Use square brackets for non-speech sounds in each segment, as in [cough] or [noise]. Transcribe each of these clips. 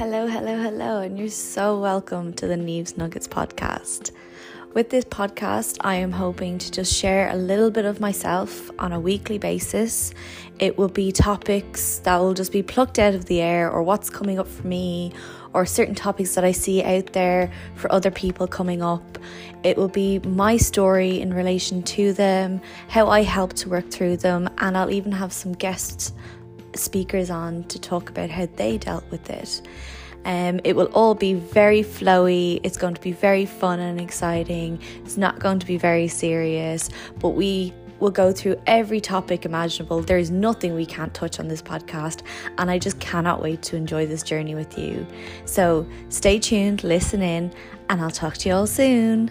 Hello, hello, hello, and you're so welcome to the Neves Nuggets podcast. With this podcast, I am hoping to just share a little bit of myself on a weekly basis. It will be topics that will just be plucked out of the air, or what's coming up for me, or certain topics that I see out there for other people coming up. It will be my story in relation to them, how I help to work through them, and I'll even have some guests speakers on to talk about how they dealt with it. Um, it will all be very flowy. It's going to be very fun and exciting. It's not going to be very serious, but we will go through every topic imaginable. There is nothing we can't touch on this podcast, and I just cannot wait to enjoy this journey with you. So stay tuned, listen in, and I'll talk to you all soon.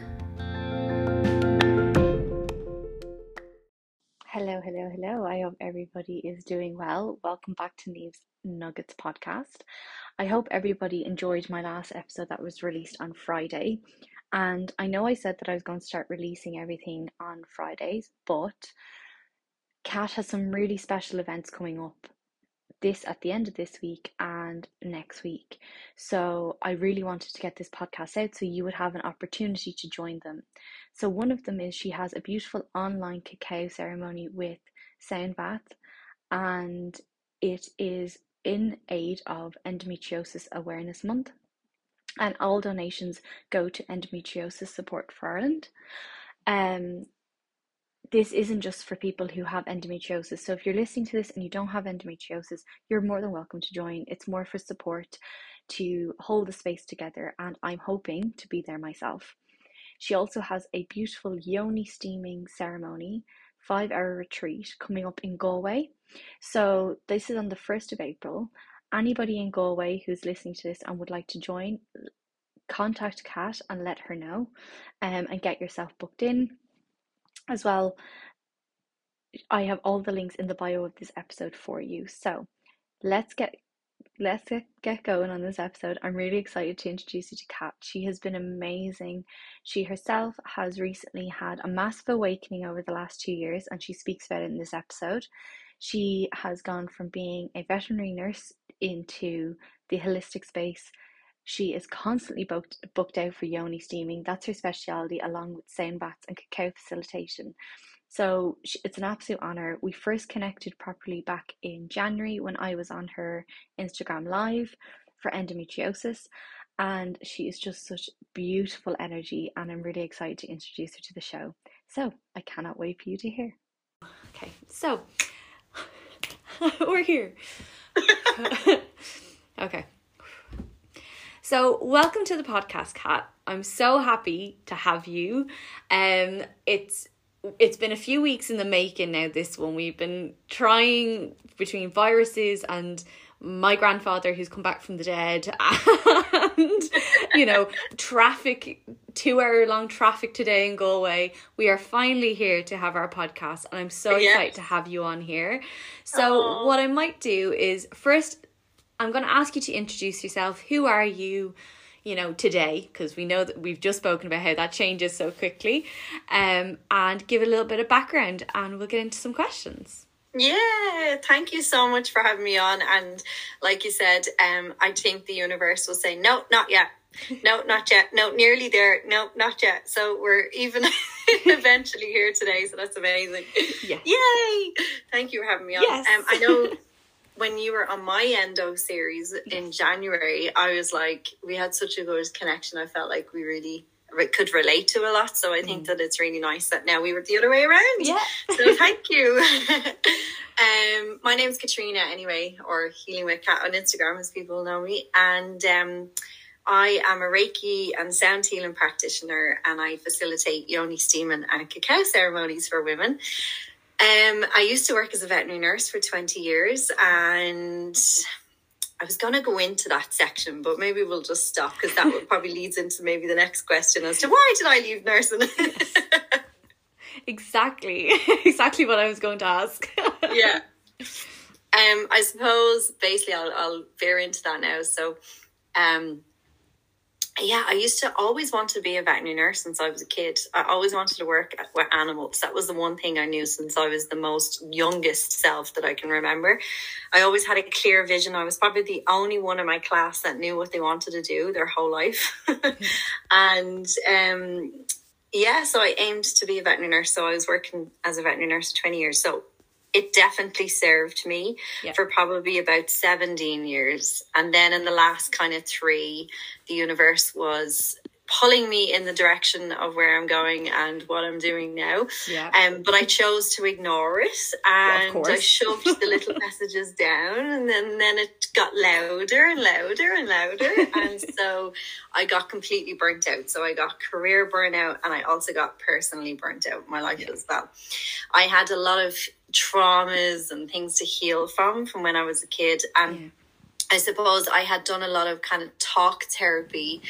Hello, hello, hello. I hope everybody is doing well. Welcome back to Neve's Nuggets podcast. I hope everybody enjoyed my last episode that was released on Friday. And I know I said that I was going to start releasing everything on Fridays, but Cat has some really special events coming up this at the end of this week and next week. So I really wanted to get this podcast out so you would have an opportunity to join them. So one of them is she has a beautiful online cacao ceremony with sound bath and it is in aid of endometriosis awareness month and all donations go to endometriosis support for Ireland. Um, this isn't just for people who have endometriosis. So if you're listening to this and you don't have endometriosis, you're more than welcome to join. It's more for support to hold the space together, and I'm hoping to be there myself. She also has a beautiful yoni steaming ceremony, five hour retreat coming up in Galway. So this is on the 1st of April. Anybody in Galway who's listening to this and would like to join, contact Cat and let her know um, and get yourself booked in as well. I have all the links in the bio of this episode for you. So let's get let's get, get going on this episode. I'm really excited to introduce you to Cat. She has been amazing. She herself has recently had a massive awakening over the last two years, and she speaks about it in this episode. She has gone from being a veterinary nurse into the holistic space she is constantly booked, booked out for yoni steaming. That's her speciality, along with sound baths and cacao facilitation. So it's an absolute honor. We first connected properly back in January when I was on her Instagram live for endometriosis. And she is just such beautiful energy, and I'm really excited to introduce her to the show. So I cannot wait for you to hear. Okay, so [laughs] we're here. [laughs] okay. So, welcome to the podcast, Cat. I'm so happy to have you. Um, it's it's been a few weeks in the making now. This one we've been trying between viruses and my grandfather who's come back from the dead [laughs] and you know traffic two hour long traffic today in galway we are finally here to have our podcast and i'm so yes. excited to have you on here so Aww. what i might do is first I'm going to ask you to introduce yourself. Who are you, you know, today? Because we know that we've just spoken about how that changes so quickly. Um, and give a little bit of background and we'll get into some questions. Yeah, thank you so much for having me on. And like you said, um, I think the universe will say, no, not yet. No, not yet. No, nearly there. No, not yet. So we're even [laughs] eventually here today. So that's amazing. Yeah. Yay! Thank you for having me on. Yes. Um, I know [laughs] when you were on my endo series in January, I was like, we had such a good connection. I felt like we really could relate to a lot. So I think mm. that it's really nice that now we were the other way around. Yeah. so thank you. [laughs] um, my name's Katrina anyway, or Healing with Cat on Instagram as people know me. And um, I am a Reiki and sound healing practitioner and I facilitate yoni steaming and cacao ceremonies for women. Um, I used to work as a veterinary nurse for 20 years and I was going to go into that section, but maybe we'll just stop because that would probably leads into maybe the next question as to why did I leave nursing? [laughs] exactly, [laughs] exactly what I was going to ask. [laughs] yeah. Um, I suppose basically I'll, I'll veer into that now. So, um, yeah, I used to always want to be a veterinary nurse since I was a kid. I always wanted to work with animals. That was the one thing I knew since I was the most youngest self that I can remember. I always had a clear vision. I was probably the only one in my class that knew what they wanted to do their whole life. [laughs] and um, yeah, so I aimed to be a veterinary nurse. So I was working as a veterinary nurse for 20 years. So it definitely served me yeah. for probably about 17 years. And then in the last kind of three, the universe was pulling me in the direction of where I'm going and what I'm doing now. Yeah. Um, but I chose to ignore it and yeah, I shoved the little [laughs] messages down and then, then it got louder and louder and louder. and [laughs] so I got completely burnt out. So I got career burnout and I also got personally burnt out my life yeah. as well. I had a lot of traumas and things to heal from from when I was a kid. And yeah. I suppose I had done a lot of kind of talk therapy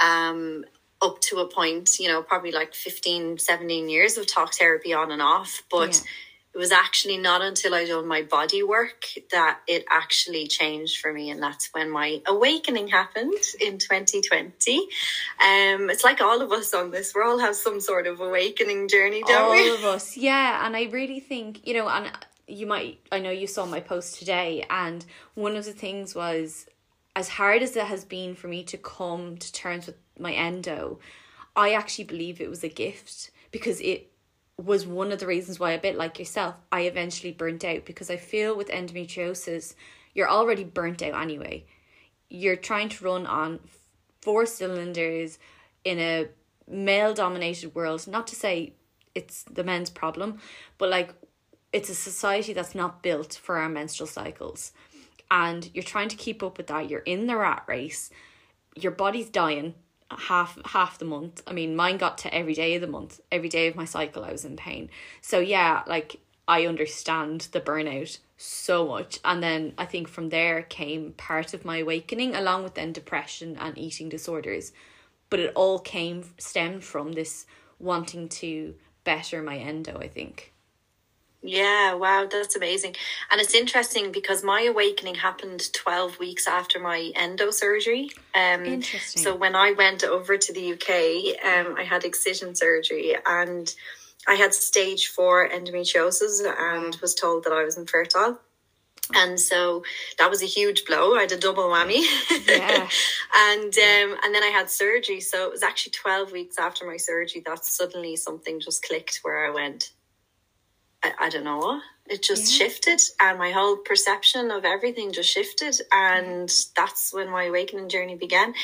um, up to a point, you know, probably like 15, 17 years of talk therapy on and off. But yeah it was actually not until I done my body work that it actually changed for me. And that's when my awakening happened in 2020. Um, it's like all of us on this, we all have some sort of awakening journey, don't all we? All of us, yeah. And I really think, you know, and you might, I know you saw my post today, and one of the things was as hard as it has been for me to come to terms with my endo, I actually believe it was a gift because it was one of the reasons why a bit like yourself i eventually burnt out because i feel with endometriosis you're already burnt out anyway. You're trying to run on four cylinders in a male dominated world not to say it's the men's problem but like it's a society that's not built for our menstrual cycles and you're trying to keep up with that you're in the rat race your body's dying half half the month. I mean, mine got to every day of the month. Every day of my cycle I was in pain. So yeah, like I understand the burnout so much. And then I think from there came part of my awakening along with then depression and eating disorders. But it all came stemmed from this wanting to better my endo, I think. Yeah, wow, that's amazing. And it's interesting because my awakening happened 12 weeks after my endo surgery. Um, Interesting. So when I went over to the UK, um, I had excision surgery and I had stage four endometriosis and was told that I was infertile. And so that was a huge blow. I had a double whammy. Yeah. [laughs] and um, and then I had surgery. So it was actually 12 weeks after my surgery that suddenly something just clicked where I went, I, I don't know it just yeah. shifted and my whole perception of everything just shifted and that's when my awakening journey began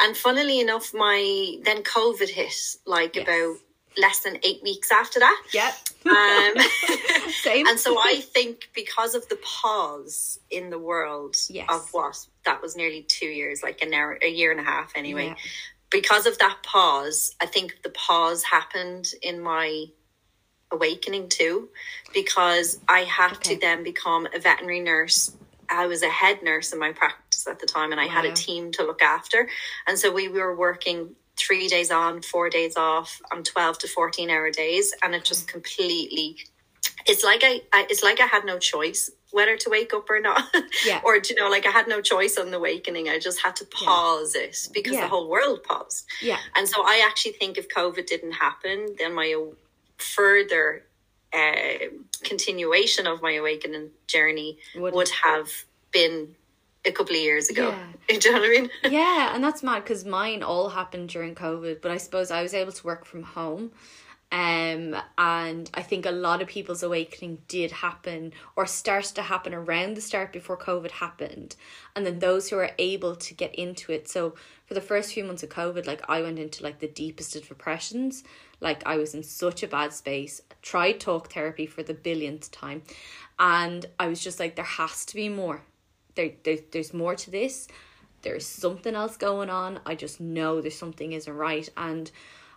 and funnily enough my then covid hit like yes. about less than eight weeks after that yeah [laughs] um, [laughs] same and so i think because of the pause in the world yes. of what that was nearly two years like an hour a year and a half anyway yeah. because of that pause i think the pause happened in my awakening too because I had okay. to then become a veterinary nurse. I was a head nurse in my practice at the time and I wow. had a team to look after. And so we were working three days on, four days off on 12 to 14 hour days. And it just mm-hmm. completely, it's like I, I it's like I had no choice whether to wake up or not. [laughs] Yeah. or, you know, like I had no choice on the awakening. I just had to pause yeah. it because yeah. the whole world paused. Yeah. And so I actually think if COVID didn't happen, then my further uh, continuation of my awakening journey would, would have been a couple of years ago. Yeah. [laughs] Do you know what I mean? [laughs] Yeah, and that's mad because mine all happened during COVID, but I suppose I was able to work from home. Um, and I think a lot of people's awakening did happen or start to happen around the start before COVID happened. And then those who are able to get into it. So for the first few months of COVID, like I went into like the deepest of depressions. Like I was in such a bad space. Tried talk therapy for the billionth time, and I was just like, there has to be more. There, there there's more to this. There's something else going on. I just know there's something isn't right, and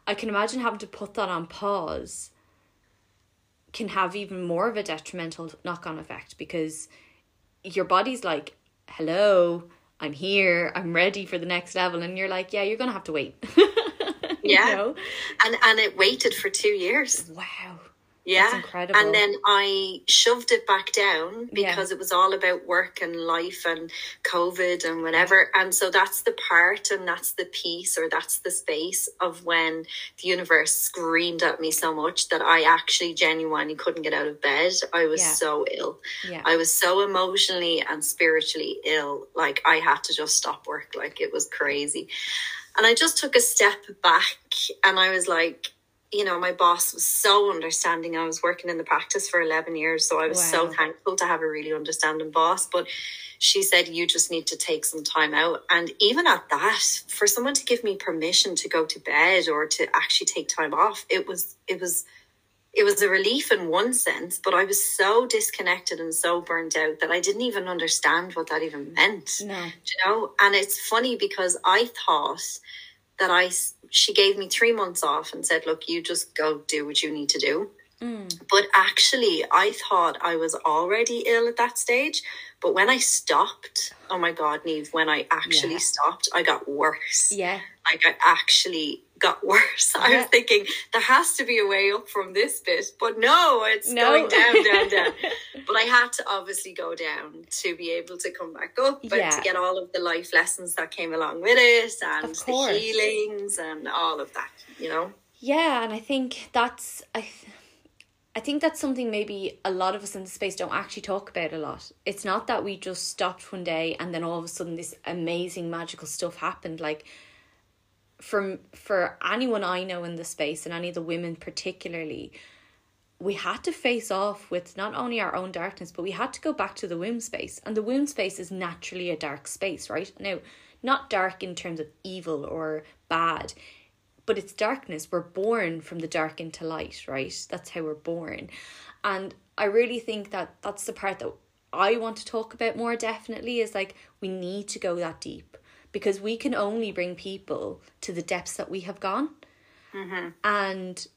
I can imagine having to put that on pause can have even more of a detrimental knock on effect because your body's like, hello, I'm here, I'm ready for the next level. And you're like, yeah, you're going to have to wait. [laughs] [laughs] yeah. know? And and it waited for two years. Wow. Yeah. incredible. And then I shoved it back down Yeah. because it was all about work and life and COVID and whatever. And so that's the part and that's the piece or that's the space of when the universe screamed at me so much that I actually genuinely couldn't get out of bed. I was Yeah. so ill. yeah. I was so emotionally and spiritually ill. Like I had to just stop work. Like it was crazy. And I just took a step back and I was like, you know, my boss was so understanding. I was working in the practice for 11 years. So I was so thankful to have a really understanding boss. But she said, you just need to take some time out. And even at that, for someone to give me permission to go to bed or to actually take time off, it was, it was, it was a relief in one sense, but I was so disconnected and so burnt out that I didn't even understand what that even meant. no. Do you know? And it's funny because I thought that I she gave me three months off and said, look, you just go do what you need to do. Mm. But actually, I thought I was already ill at that stage. But when I stopped, oh my God, Neve, when I actually Yeah. stopped, I got worse. Yeah. Like I actually got [laughs] worse. I was thinking there has to be a way up from this bit, but no, it's No. going down, down, down. [laughs] But I had to obviously go down to be able to come back up, but Yeah. to get all of the life lessons that came along with it and the healings and all of that, you know? Yeah, and I think that's I th- I think that's something maybe a lot of us in the space don't actually talk about a lot. It's not that we just stopped one day and then all of a sudden this amazing magical stuff happened like from for anyone I know in the space and any of the women particularly we had to face off with not only our own darkness, but we had to go back to the womb space. And the womb space is naturally a dark space, right? Now, not dark in terms of evil or bad, but it's darkness. We're born from the dark into light, right? That's how we're born. And I really think that that's the part that I want to talk about more definitely is like we need to go that deep because we can only bring people to the depths that we have gone. And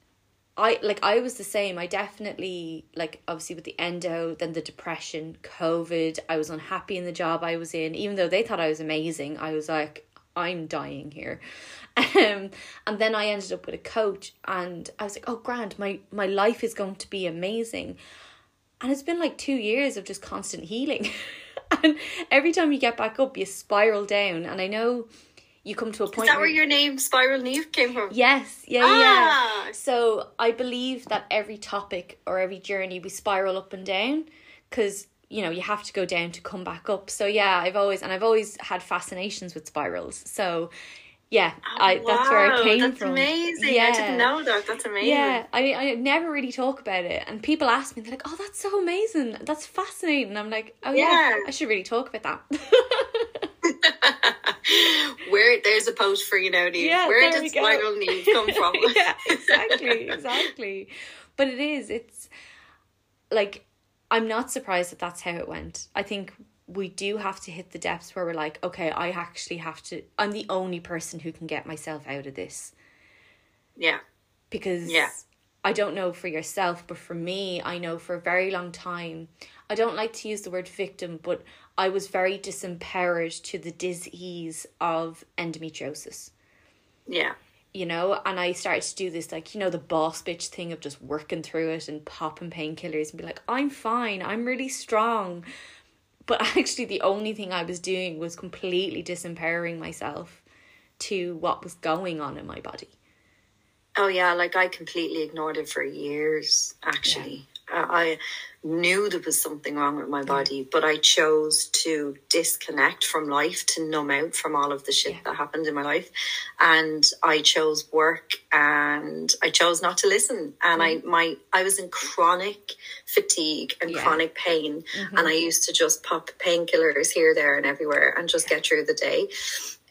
I like I was the same. I definitely like obviously with the endo, then the depression, COVID. I was unhappy in the job I was in, even though they thought I was amazing. I was like, I'm dying here, [laughs] um, and then I ended up with a coach, and I was like, oh, grand, my my life is going to be amazing, and it's been like two years of just constant healing, [laughs] [laughs] and every time you get back up, you spiral down, and I know you come to a point Is that where your name Spiral Neve came from? Yes, yeah, Ah. yeah. So I believe that every topic or every journey we spiral up and down because you know you have to go down to come back up. So yeah, I've always and I've always had fascinations with spirals. So yeah, I oh, that's where I Wow, came that's from. amazing. Yeah. I didn't know that. That's amazing. Yeah, I I never really talk about it, and people ask me, they're like, "Oh, that's so amazing, that's fascinating." I'm like, "Oh yeah, Yeah. I should really talk about that." [laughs] Where there's a post for you now, Neve. Yeah, Where we. Spiral Neve come [laughs] from? yeah, exactly, exactly. But it is, it's like, I'm not surprised that that's how it went. I think we do have to hit the depths where we're like, okay, I actually have to, I'm the only person who can get myself out of this. yeah. Because Yeah. I don't know for yourself, but for me, I know for a very long time, I don't like to use the word victim, but I was very disempowered to the disease of endometriosis Yeah. you know, and I started to do this like, you know, the boss bitch thing of just working through it and popping painkillers and be like, I'm fine, I'm really strong. But [laughs] actually the only thing I was doing was completely disempowering myself to what was going on in my body. Oh yeah, like I completely ignored it for years. Actually, I knew there was something wrong with my body, but I chose to disconnect from life to numb out from all of the shit Yeah. that happened in my life, and I chose work, and I chose not to listen. And I mm-hmm. my I was in chronic fatigue and Yeah. chronic pain, and I mm-hmm. used to just pop painkillers here, there, and everywhere, and just get through the day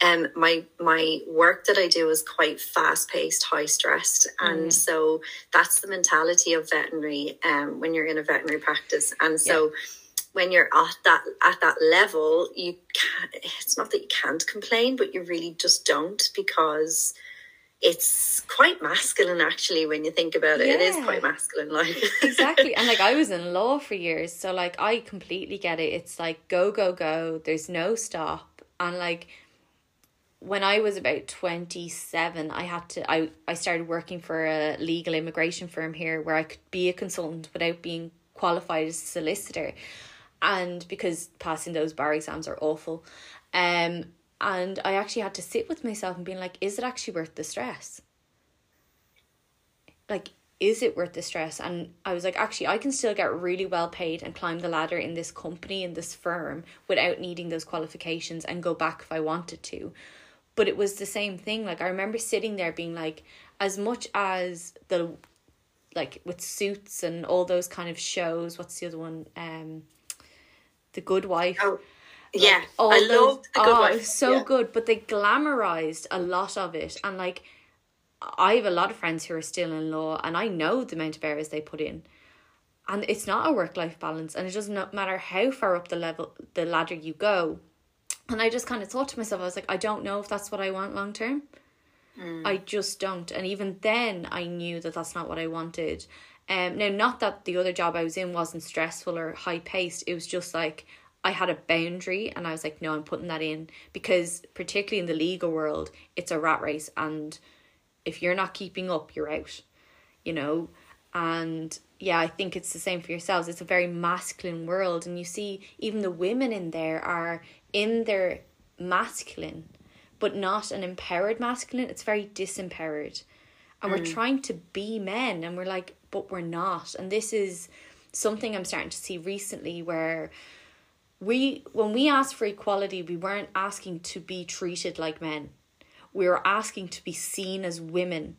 um my my work that I do is quite fast paced, high stressed, and so that's the mentality of veterinary. Um, when you're in a veterinary practice, and so when you're at that at that level, you can't. It's not that you can't complain, but you really just don't because it's quite masculine actually when you think about it. It is quite masculine, like. [laughs] Exactly. And like i was in law for years so like i completely get it. It's like go go go. There's no stop. And like when I was about 27, I had to I I started working for a legal immigration firm here where I could be a consultant without being qualified as a solicitor. And because passing those bar exams are awful. Um and I actually had to sit with myself and being like, is it actually worth the stress? Like, is it worth the stress? And I was like, actually, I can still get really well paid and climb the ladder in this company, in this firm, without needing those qualifications and go back if I wanted to. But it was the same thing. Like, I remember sitting there being like, as much as the, like, with suits and all those kind of shows, what's the other one? Um, The Good Wife. Oh. Like, yeah, I love the good oh, wife. so yeah. good, but they glamorized a lot of it, and like I have a lot of friends who are still in law, and I know the amount of hours they put in, and it's not a work life balance, and it doesn't matter how far up the level the ladder you go. And I just kind of thought to myself, I was like, I don't know if that's what I want long term. Mm. I just don't, and even then, I knew that that's not what I wanted. Um, now, not that the other job I was in wasn't stressful or high paced. It was just like I had a boundary and I was like, no, I'm putting that in because particularly in the legal world, it's a rat race and if you're not keeping up, you're out. You know? And yeah, I think it's the same for yourselves. It's a very masculine world and you see even the women in there are in their masculine, but not an empowered masculine. It's very disempowered. And mm. we're trying to be men and we're like, but we're not. And this is something I'm starting to see recently where we when we asked for equality we weren't asking to be treated like men we were asking to be seen as women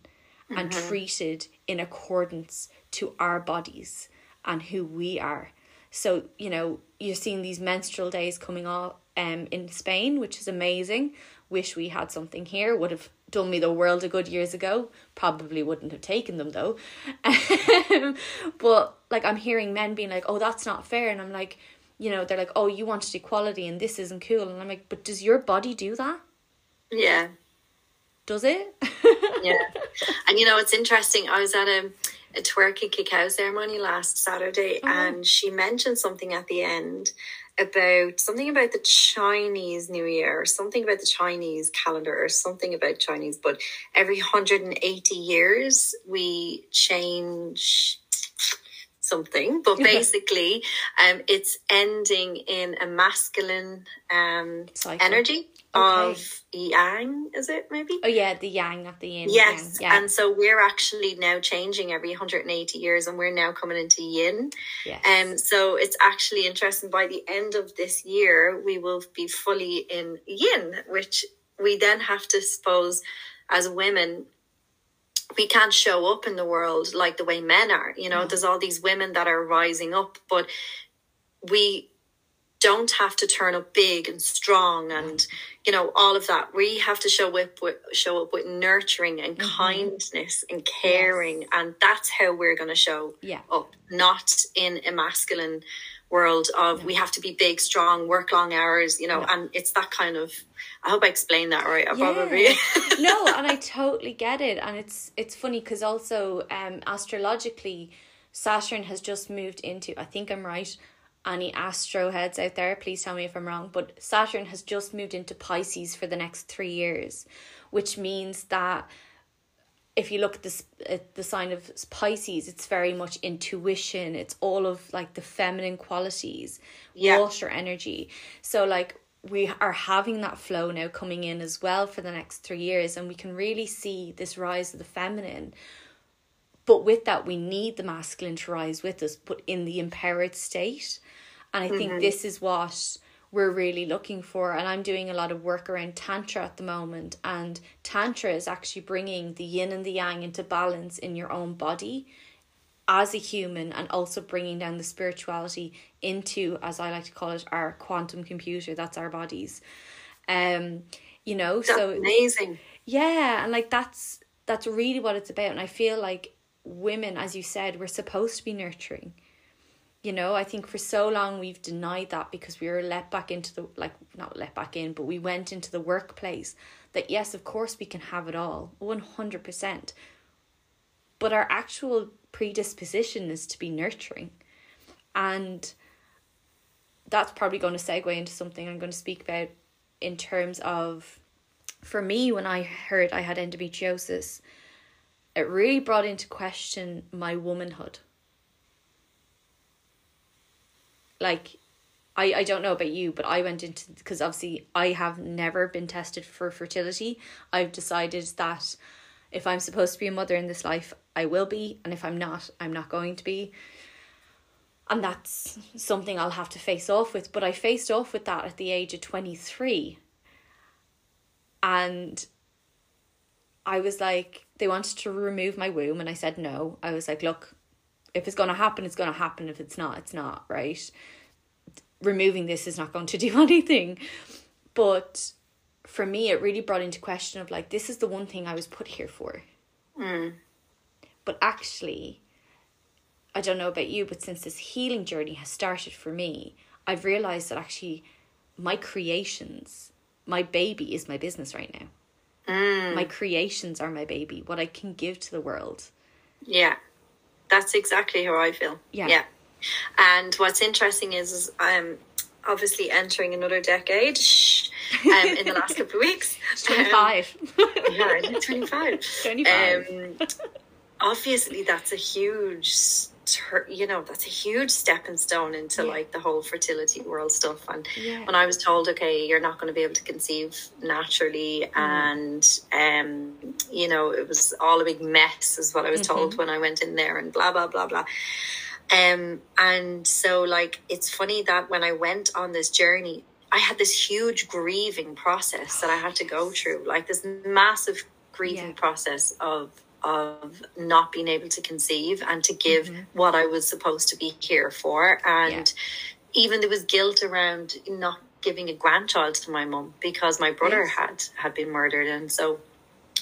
mm-hmm. and treated in accordance to our bodies and who we are so you know you're seeing these menstrual days coming off um in spain which is amazing wish we had something here would have done me the world a good years ago probably wouldn't have taken them though [laughs] but like i'm hearing men being like oh that's not fair and i'm like you know, they're like, oh, you wanted equality and this isn't cool. And I'm like, but does your body do that? Yeah. Does it? [laughs] yeah. And you know, it's interesting. I was at a, a twerking cacao ceremony last Saturday oh. and she mentioned something at the end about something about the Chinese New Year or something about the Chinese calendar or something about Chinese, but every 180 years we change something, but basically, um, it's ending in a masculine um energy okay. of yang. Is it maybe? Oh yeah, the yang, not the yin. Yes, yeah. and so we're actually now changing every 180 years, and we're now coming into yin. Yes. Um, so it's actually interesting. By the end of this year, we will be fully in yin, which we then have to suppose as women we can't show up in the world like the way men are. You know, there's all these women that are rising up, but we don't have to turn up big and strong and you know all of that we have to show up with show up with nurturing and mm-hmm. kindness and caring yes. and that's how we're going to show yeah. up not in a masculine world of yeah. we have to be big strong work long hours you know yeah. and it's that kind of I hope I explained that right. I yeah. probably [laughs] no, and I totally get it, and it's it's funny because also um astrologically, Saturn has just moved into. I think I'm right. Any astro heads out there, please tell me if I'm wrong. But Saturn has just moved into Pisces for the next three years, which means that if you look at this at uh, the sign of Pisces, it's very much intuition. It's all of like the feminine qualities, yeah. water energy. So like we are having that flow now coming in as well for the next three years, and we can really see this rise of the feminine. But with that, we need the masculine to rise with us, but in the empowered state. And I mm-hmm. think this is what we're really looking for. And I'm doing a lot of work around Tantra at the moment. And Tantra is actually bringing the yin and the yang into balance in your own body as a human and also bringing down the spirituality into as i like to call it our quantum computer that's our bodies um you know that's so amazing yeah and like that's that's really what it's about and i feel like women as you said we're supposed to be nurturing you know i think for so long we've denied that because we were let back into the like not let back in but we went into the workplace that yes of course we can have it all 100% but our actual predisposition is to be nurturing. And that's probably going to segue into something I'm going to speak about in terms of for me, when I heard I had endometriosis, it really brought into question my womanhood. Like, I, I don't know about you, but I went into because obviously I have never been tested for fertility. I've decided that if I'm supposed to be a mother in this life, I will be, and if I'm not, I'm not going to be. And that's something I'll have to face off with. But I faced off with that at the age of 23. And I was like, they wanted to remove my womb, and I said no. I was like, look, if it's going to happen, it's going to happen. If it's not, it's not, right? Removing this is not going to [laughs] do anything. But for me, it really brought into question of like, this is the one thing I was put here for. Mm. But actually, I don't know about you, but since this healing journey has started for me, I've realized that actually my creations, my baby is my business right now. Mm. My creations are my baby, what I can give to the world. Yeah, that's exactly how I feel. Yeah. Yeah. And what's interesting is, is I'm obviously entering another decade shh, [laughs] um, in the last couple of weeks. 25. Um, yeah, 25. [laughs] 25. Um, obviously, that's a huge, tur- you know, that's a huge stepping stone into Yeah. like the whole fertility world stuff. And Yeah. when I was told, okay, you're not going to be able to conceive naturally, Mm. and um, you know, it was all a big mess, is what I was Mm-hmm. told when I went in there, and blah blah blah blah. Um, and so like it's funny that when I went on this journey, I had this huge grieving process that I had to go through, like this massive grieving Yeah. process of of not being able to conceive and to give Mm-hmm. what I was supposed to be here for. And even there was guilt around not giving a grandchild to my mum because my brother Yes. had had been murdered and so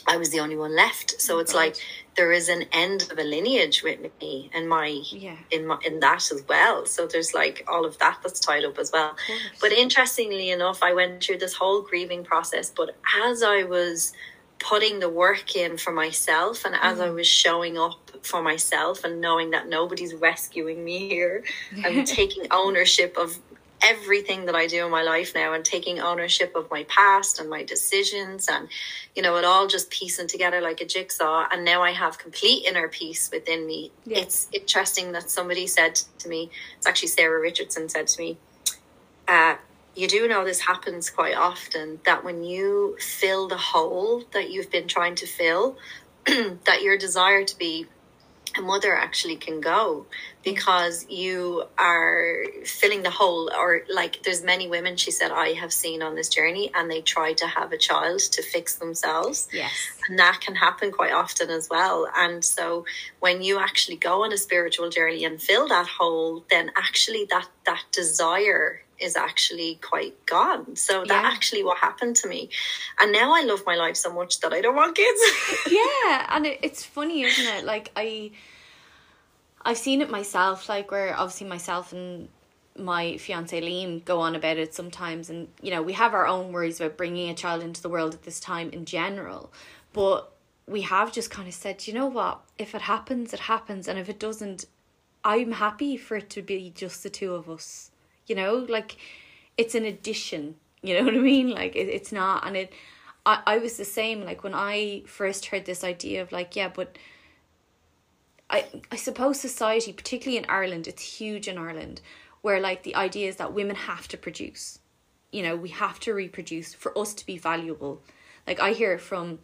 I was the only one left. So Oh, it's God. like there is an end of a lineage with me and my Yeah. in my in that as well. So there's like all of that that's tied up as well. But interestingly enough, I went through this whole grieving process. But as I was putting the work in for myself and as I was showing up for myself and knowing that nobody's rescuing me here I'm [laughs] taking ownership of everything that I do in my life now and taking ownership of my past and my decisions and you know it all just piecing together like a jigsaw and now I have complete inner peace within me. Yeah. It's interesting that somebody said to me, it's actually Sarah Richardson said to me, uh, you do know this happens quite often that when you fill the hole that you've been trying to fill, [clears throat] that your desire to be a mother actually can go because you are filling the hole or like there's many women she said i have seen on this journey and they try to have a child to fix themselves yes. and that can happen quite often as well and so when you actually go on a spiritual journey and fill that hole then actually that that desire is actually quite gone. So that Yeah. actually what happened to me. And now i love my life so much that i don't want kids. [laughs] Yeah and it, it's funny isn't it? Like i i've seen it myself like where obviously myself and my fiance liam go on about it sometimes. And you know we have our own worries about bringing a child into the world at this time in general. But we have just kind of said you know what? If it happens it happens. And if it doesn't i'm happy for it to be just the two of us you know like it's an addition you know [laughs] what i mean? Like it, it's not and it I, I was the same like when i first heard this idea of like yeah but i i suppose society particularly in ireland it's huge in ireland where like the idea is that women have to produce. You know we have to reproduce for us to be valuable. Like i hear from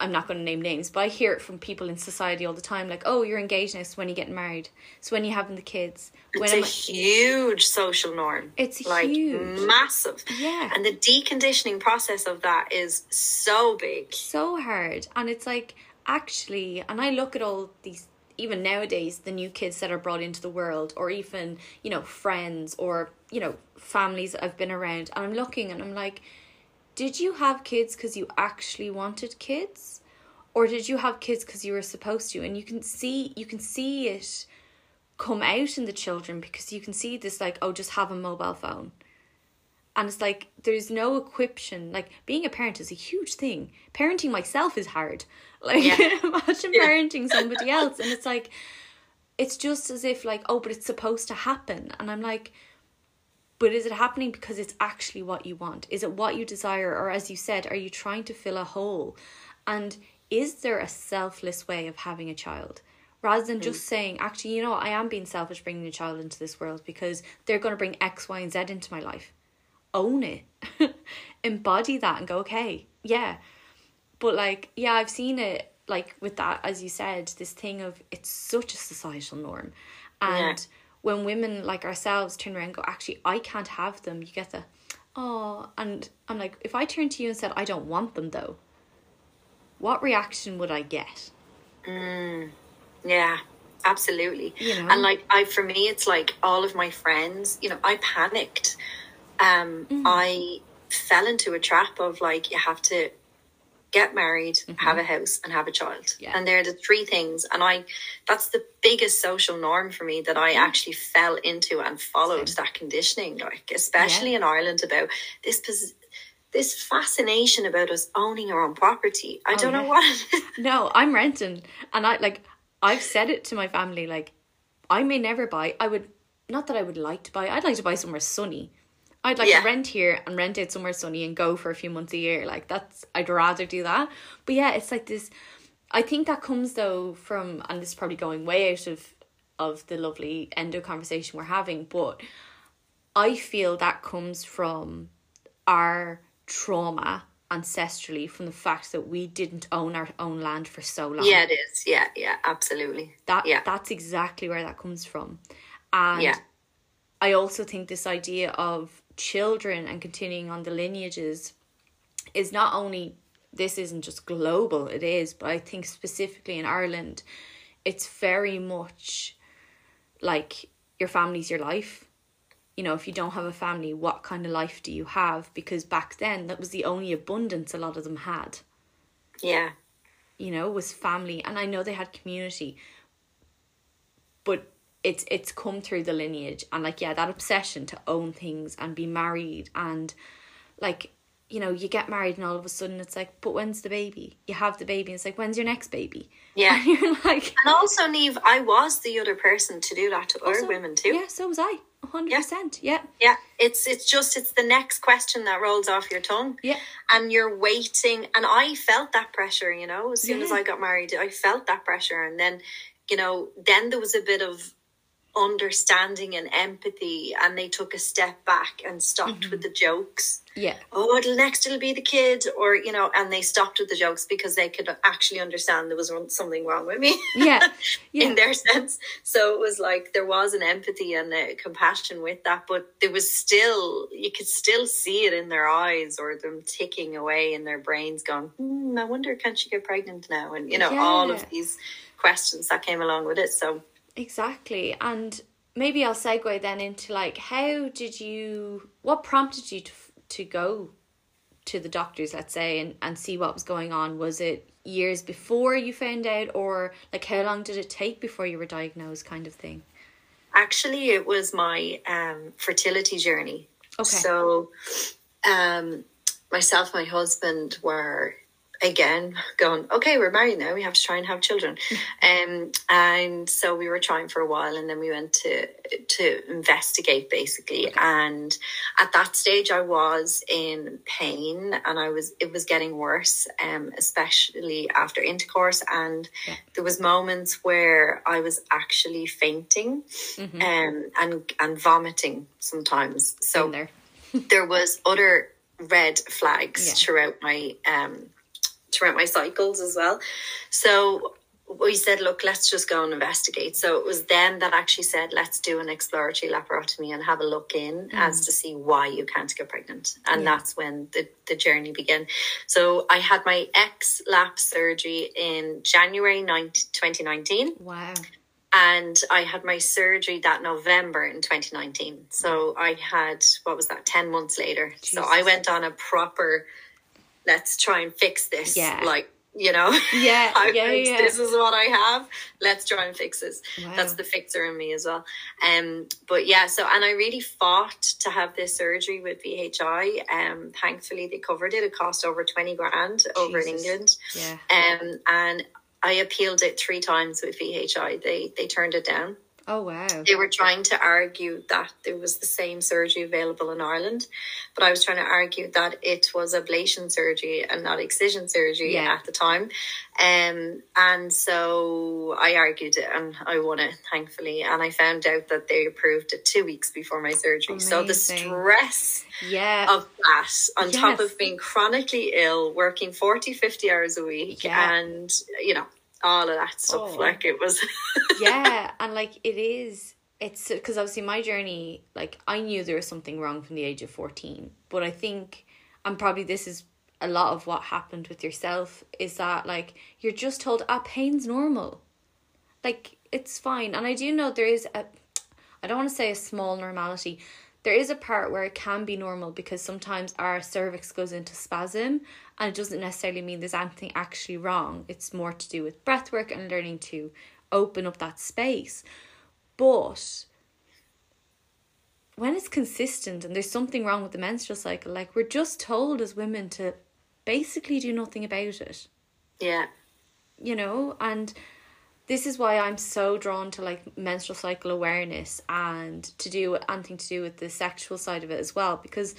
i'm not going to name names but i hear it from people in society all the time like oh you're engaged now so when you getting married so when you having the kids when it's a I- huge social norm It's like huge. massive Yeah. and the deconditioning process of that is so big so hard and it's like actually and i look at all these even nowadays the new kids that are brought into the world or even you know friends or you know families that i've been around and i'm looking and i'm like did you have kids because you actually wanted kids? Or did you have kids because you were supposed to? And you can see you can see it come out in the children because you can see this like oh just have a mobile phone. And it's like there's no equiption. Like being a parent is a huge thing. Parenting myself is hard. [laughs] Like Yeah. [laughs] imagine Yeah. parenting somebody [laughs] else. And it's like it's just as if like oh but it's supposed to happen. And i'm like but is it happening because it's actually what you want? Is it what you desire? Or, as you said, are you trying to fill a hole? And is there a selfless way of having a child? Rather than just mm. saying, actually, you know, I am being selfish bringing a child into this world because they're going to bring X, Y, and Z into my life. Own it. [laughs] Embody that and go, okay, yeah. But, like, yeah, I've seen it, like, with that, as you said, this thing of it's such a societal norm. And. Yeah when women like ourselves turn around and go, actually, I can't have them, you get the, oh, and I'm like, if I turned to you and said, I don't want them though, what reaction would I get? Mm, yeah, absolutely. You know? And like, I, for me, it's like all of my friends, you know, I panicked. Um, mm. I fell into a trap of like, you have to get married, mm-hmm. have a house, and have a child. Yeah. And they're the three things. And I, that's the biggest social norm for me that I actually fell into and followed Same. that conditioning, like especially yeah. in Ireland about this. Pos- this fascination about us owning our own property. I oh, don't know what. [laughs] no, I'm renting, and I like. I've said it to my family. Like, I may never buy. I would not that I would like to buy. I'd like to buy somewhere sunny I'd like yeah. to rent here and rent it somewhere sunny and go for a few months a year. Like that's I'd rather do that. But yeah, it's like this I think that comes though from and this is probably going way out of of the lovely endo conversation we're having, but I feel that comes from our trauma ancestrally from the fact that we didn't own our own land for so long. Yeah, it is. Yeah, yeah, absolutely. That yeah. that's exactly where that comes from. And yeah. I also think this idea of children and continuing on the lineages is not only this isn't just global it is but i think specifically in ireland it's very much like your family's your life. You know if you don't have a family what kind of life do you have? Because back then that was the only abundance a lot of them had. Yeah. You know was family and i know they had community but it's it's come through the lineage. And like yeah that obsession to own things and be married and like you know you get married and all of a sudden it's like but when's the baby? You have the baby and it's like when's your next baby? Yeah. And [laughs] you're like and also Neve I was the other person to do that to also, other women too. yeah so was I. 100% yeah. yeah. Yeah. It's it's just it's the next question that rolls off your tongue. Yeah. And you're waiting and I felt that pressure you know as soon yeah. as I got married I felt that pressure. And then you know then there was a bit of understanding and empathy and they took a step back and stopped mm-hmm. with the jokes. Yeah. Oh it'll next it'll be the kid or you know and they stopped with the jokes because they could actually understand there was something wrong with me. Yeah, [laughs] yeah. in their sense. So it was like there was an empathy and a compassion with that but there was still you could still see it in their eyes or them ticking away in their brains going hmm, i wonder can she get pregnant now? And you know yeah. all of these questions that came along with it. So Exactly. And maybe I'll segue then into like how did you what prompted you to to go to the doctors let's say and and see what was going on? Was it years before you found out or like how long did it take before you were diagnosed kind of thing? Actually it was my um fertility journey. Okay. So um myself my husband were again going okay we're married now we have to try and have children [laughs] um, and so we were trying for a while and then we went to to investigate basically okay. and at that stage i was in pain and i was it was getting worse um, especially after intercourse and yeah. there was moments where i was actually fainting mm-hmm. um, and and vomiting sometimes so there. [laughs] there was other red flags yeah. throughout my um throughout my cycles as well. So we said, look, let's just go and investigate. So it was them that actually said, let's do an exploratory laparotomy and have a look in mm. as to see why you can't get pregnant. And yeah. that's when the, the journey began. So I had my ex lap surgery in January 9, 2019. Wow. And I had my surgery that November in 2019. So I had, what was that, 10 months later. Jesus. So I went on a proper let's try and fix this. Yeah. Like, you know, yeah, [laughs] yeah, yeah, this is what I have. Let's try and fix this. Wow. That's the fixer in me as well. Um, but yeah, so and I really fought to have this surgery with VHI. Um, thankfully they covered it. It cost over twenty grand over in England. Yeah. Um, and I appealed it three times with VHI. They they turned it down. Oh wow. They were trying to argue that there was the same surgery available in Ireland, but I was trying to argue that it was ablation surgery and not excision surgery Yeah. at the time. Um, and so I argued it and I won it, thankfully. And I found out that they approved it two weeks before my surgery. So the stress Yeah. of that on top of being chronically ill, working 40, 50 hours a week, Yeah. and, you know, all of that stuff. Oh. Like it was. [laughs] yeah, and like it is. It's because obviously my journey, like I knew there was something wrong from the age of fourteen, but I think, and probably this is a lot of what happened with yourself is that like you're just told, ah, pain's normal, like it's fine, and I do know there is a, I don't want to say a small normality. There is a part where it can be normal because sometimes our cervix goes into spasm and it doesn't necessarily mean there's anything actually wrong. It's more to do with breath work and learning to open up that space. But when it's consistent and there's something wrong with the menstrual cycle, like we're just told as women to basically do nothing about it yeah. you know and this is why i'm so drawn to like menstrual cycle awareness and to do anything to do with the sexual side of it as well because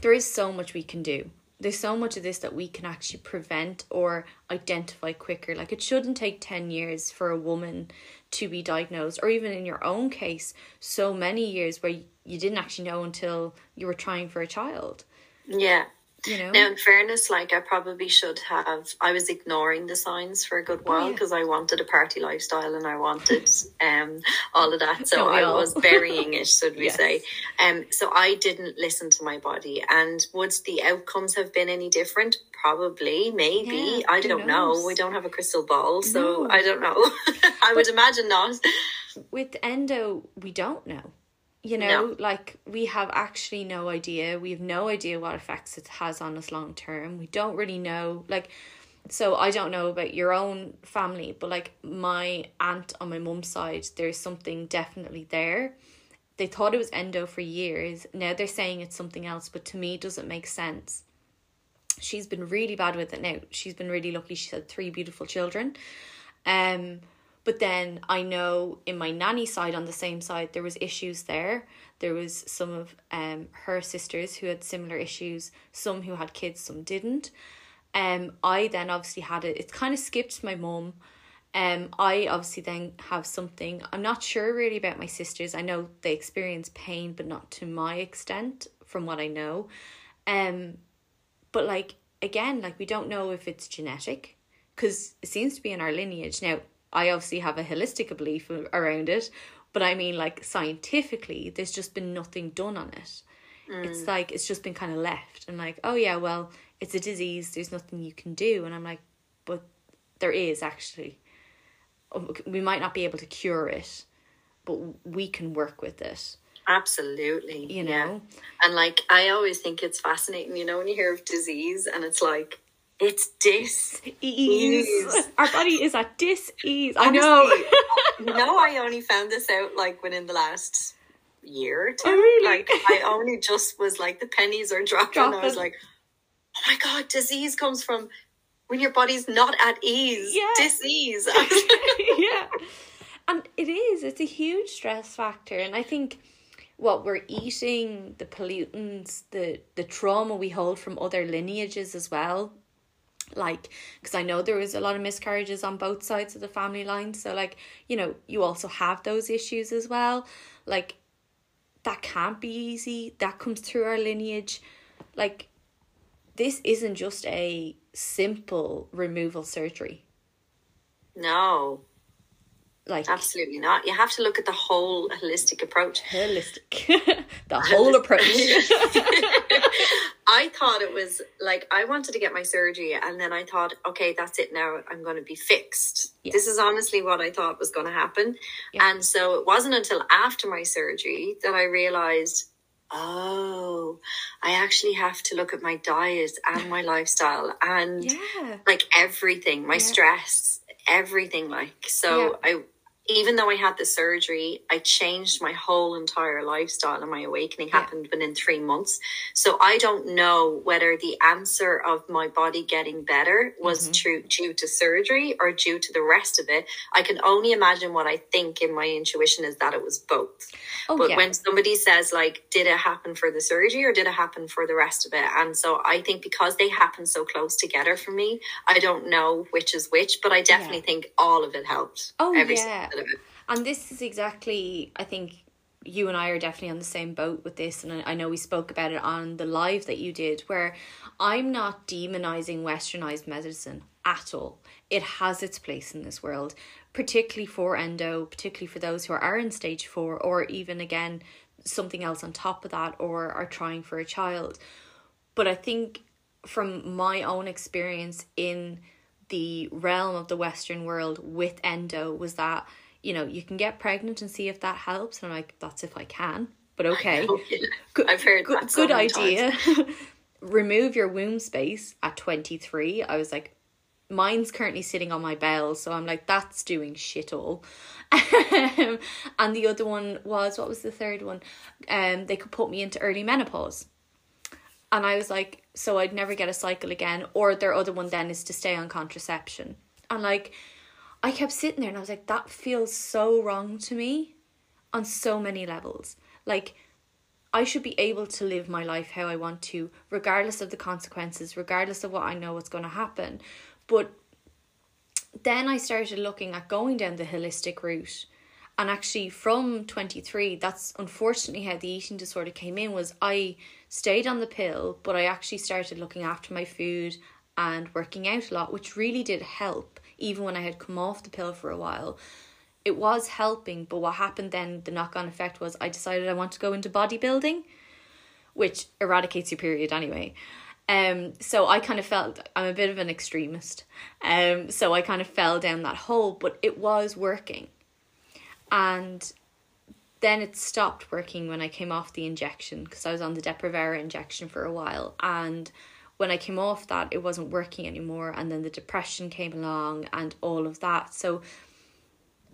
there is so much we can do. There's so much of this that we can actually prevent or identify quicker. Like it shouldn't take 10 years for a woman to be diagnosed or even in your own case so many years where you didn't actually know until you were trying for a child. Yeah. You know Now, in fairness, like I probably should have, I was ignoring the signs for a good while yeah. because I wanted a party lifestyle and I wanted [laughs] um all of that. So I all? was burying it, should we [laughs] Yes. say? Um, so I didn't listen to my body. And would the outcomes have been any different? Probably, maybe. Yeah, I don't know. We don't have a crystal ball, so No. I don't know. [laughs] I would imagine not. with endo we don't know you know No. like we have actually no idea. We have no idea what effects it has on us long term. We don't really know like so i don't know about your own family but like my aunt on my mum's side there's something definitely there. They thought it was endo for years. Now they're saying it's something else but to me it doesn't make sense. She's been really bad with it now. She's been really lucky. She's had three beautiful children. Um but then I know in my nanny side on the same side there was issues there. There was some of um her sisters who had similar issues, some who had kids, some didn't. Um I then obviously had it it's kind of skipped my mum. Um I obviously then have something I'm not sure really about my sisters. I know they experience pain but not to my extent from what I know. Um but like again like we don't know if it's genetic because it seems to be in our lineage now i obviously have a holistic belief around it but i mean like scientifically there's just been nothing done on it. It's like it's just been kind of left. And like oh yeah well it's a disease there's nothing you can do. And i'm like but there is actually. Um, we might not be able to cure it but we can work with it. Absolutely. you yeah. know? And like I always think it's fascinating, you know, when you hear of disease and it's like it's dis ease. Ease. Our body is at dis-ease. I know. [laughs] No, I only found this out like within the last year or two. Oh, really? Like I only just was like the pennies are dropping. I was like, oh my god, disease comes from when your body's not at ease. Yeah. Disease. [laughs] Yeah. [laughs] And it is, it's a huge stress factor. And I think what we're eating, the pollutants, the, the trauma we hold from other lineages as well. Like, because I know there was a lot of miscarriages on both sides of the family line. So, like, you know, you also have those issues as well. Like, that can't be easy. That comes through our lineage. Like, this isn't just a simple removal surgery. no, Like, absolutely not. You have to look at the whole holistic approach. holistic. [laughs] the [laughs] whole approach. [laughs] I thought it was like I wanted to get my surgery, and then I thought, okay, that's it now. I'm going to be fixed. Yeah. This is honestly what I thought was going to happen. Yeah. And so it wasn't until after my surgery that I realized, oh, I actually have to look at my diet and my lifestyle and yeah. like everything, my stress, everything. Like so, I even though I had the surgery, I changed my whole entire lifestyle and my awakening Yeah. happened within three months. So I don't know whether the answer of my body getting better was Mhm. true due to surgery or due to the rest of it. I can only imagine what I think in my intuition is that it was both. Oh but yeah. when somebody says like, did it happen for the surgery or did it happen for the rest of it? And so I think because they happen so close together for me, I don't know which is which, but I definitely think all of it helped. Oh, yeah. And this is exactly, I think you and I are definitely on the same boat with this. And I know we spoke about it on the live that you did, where I'm not demonizing westernized medicine at all. It has its place in this world, particularly for endo, particularly for those who are in stage four, or even again, something else on top of that, or are trying for a child. But I think from my own experience in the realm of the Western world with endo was that, you know, you can get pregnant and see if that helps. And I'm like, that's if I can. But okay. Good, [laughs] I've heard good, so good idea. [laughs] Remove your womb space at 23. I was like, mine's currently sitting on my bell. So I'm like, that's doing shit all. [laughs] and the other one was, what was the third one? Um, They could put me into early menopause. And I was like, so I'd never get a cycle again. Or their other one then is to stay on contraception. And like, I kept sitting there and I was like, that feels so wrong to me on so many levels. Like, I should be able to live my life how I want to, regardless of the consequences, regardless of what I know what's going to happen. But then I started looking at going down the holistic route. And actually, from 23, that's unfortunately how the eating disorder came in. Was I stayed on the pill, but I actually started looking after my food and working out a lot, which really did help. Even when I had come off the pill for a while, it was helping. But what happened then, the knock on effect was I decided I want to go into bodybuilding, which eradicates your period anyway. Um, so I kind of felt I'm a bit of an extremist. Um, so I kind of fell down that hole, but it was working. And then it stopped working when I came off the injection because I was on the Depo-Provera injection for a while. And when I came off that, it wasn't working anymore. And then the depression came along and all of that. So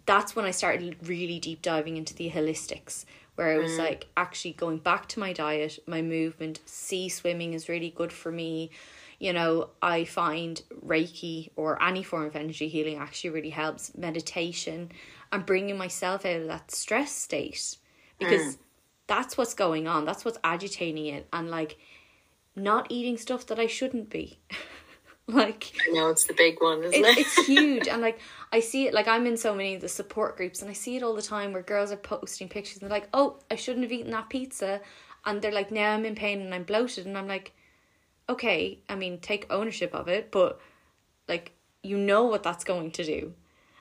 that's when I started really deep diving into the holistics, where it was mm. like actually going back to my diet, my movement. Sea swimming is really good for me. You know, I find Reiki or any form of energy healing actually really helps. Meditation and bringing myself out of that stress state because mm. that's what's going on. That's what's agitating it. And like, not eating stuff that I shouldn't be. [laughs] like, I know it's the big one, isn't it, it? it's [laughs] huge and like i see it like i'm in so many of the support groups and i see it all the time where girls are posting pictures and they're like oh i shouldn't have eaten that pizza and they're like now i'm in pain and i'm bloated and i'm like okay i mean take ownership of it but like you know what that's going to do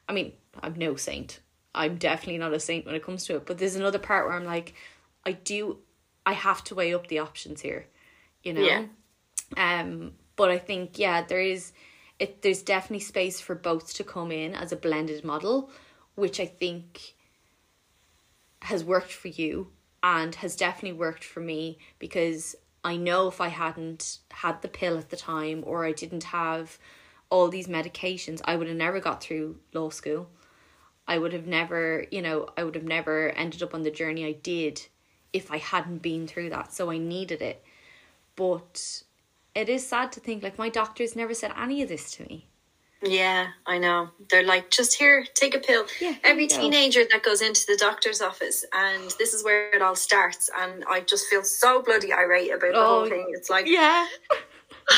i mean i'm no saint i'm definitely not a saint when it comes to it but there's another part where i'm like i do i have to weigh up the options here you know? Yeah. um but i think yeah there is it there's definitely space for both to come in as a blended model which i think has worked for you and has definitely worked for me because i know if i hadn't had the pill at the time or i didn't have all these medications i would have never got through law school. I would have never you know i would have never ended up on the journey i did if i hadn't been through that. So i needed it but it is sad to think like my doctors never said any of this to me. Yeah, I know. They're like, just here, take a pill. Yeah, Every you go. teenager that goes into the doctor's office, and this is where it all starts. And I just feel so bloody irate about the Oh, whole thing. It's like, Yeah. [sighs]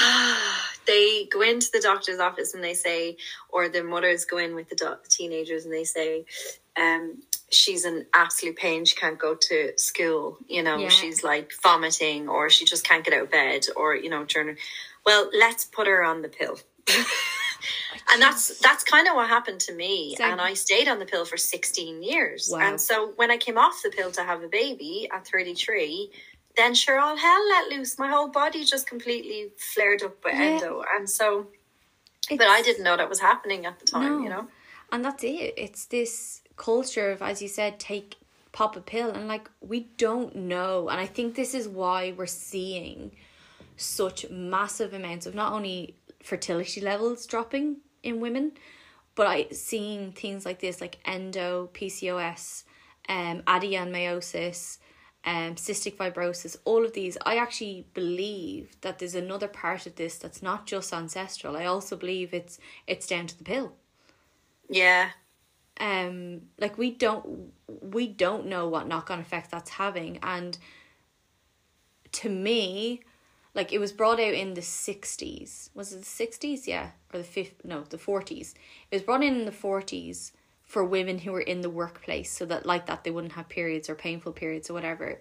they go into the doctor's office and they say, or the mothers go in with the, do- teenagers and they say, um, she's in absolute pain. She can't go to school. You know, Yeah. she's like vomiting, or she just can't get out of bed, or you know, during. Well, let's put her on the pill. [laughs] and that's that's kind of what happened to me Same. and i stayed on the pill for 16 years Wow. and so when i came off the pill to have a baby at 33 then sure all hell let loose my whole body just completely flared up with Yeah. endo and so but i didn't know that was happening at the time you know And that's it. It's this culture of, as you said, take pop a pill and like we don't know. And I think this is why we're seeing such massive amounts of not only fertility levels dropping in women, but I seeing things like this, like endo, PCOS, um, adenomyosis, um, cystic fibrosis, all of these, I actually believe that there's another part of this that's not just ancestral. I also believe it's it's down to the pill. Yeah. Um, like we don't we don't know what knock on effect that's having, and to me, like it was brought out in the 60s was it the 60s yeah. Or the fifth no the 40s it was brought in in the 40s for women who were in the workplace so that like that they wouldn't have periods or painful periods or whatever.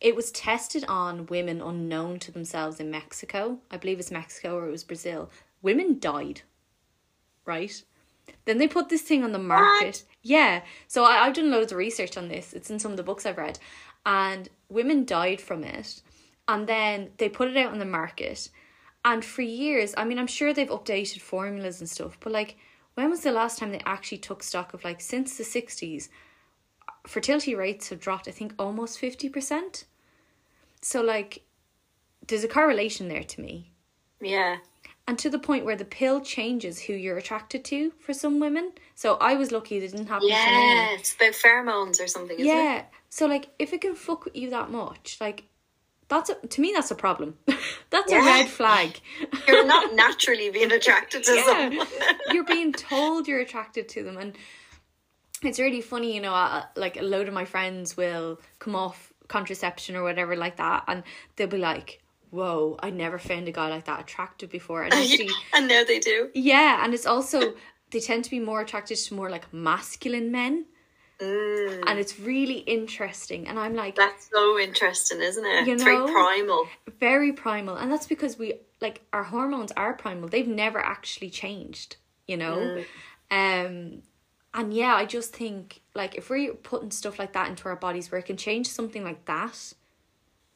It was tested on women unknown to themselves in Mexico. I believe it's Mexico or it was Brazil. Women died. Right then they put this thing on the market. What? yeah. So I, I've done loads of research on this. It's in some of the books I've read. And women died from it. And then they put it out on the market. And for years i mean i'm sure they've updated formulas and stuff but like when was the last time they actually took stock of like since the 60s fertility rates have dropped i think almost 50% so like there's a correlation there to me. Yeah. And to the point where the pill changes who you're attracted to for some women so i was lucky it didn't happen to me Yeah. It's about pheromones or something, isn't it? yeah so like if it can fuck with you that much like that's a, to me that's a problem [laughs] that's a red flag [laughs] You're not [laughs] naturally being attracted to Yeah. someone. you're being told you're attracted to them and it's really funny you know uh, like a load of my friends will come off contraception or whatever like that and they'll be like whoa i never found a guy like that attractive before. And actually and now they do. yeah and it's also they tend to be more attracted to more like masculine men. Mm, and it's really interesting. And i'm like that's so interesting, isn't it? You it's very primal. very primal. And that's because we like our hormones are primal. They've never actually changed you know? Um and yeah i just think like if we're putting stuff like that into our bodies where it can change something like that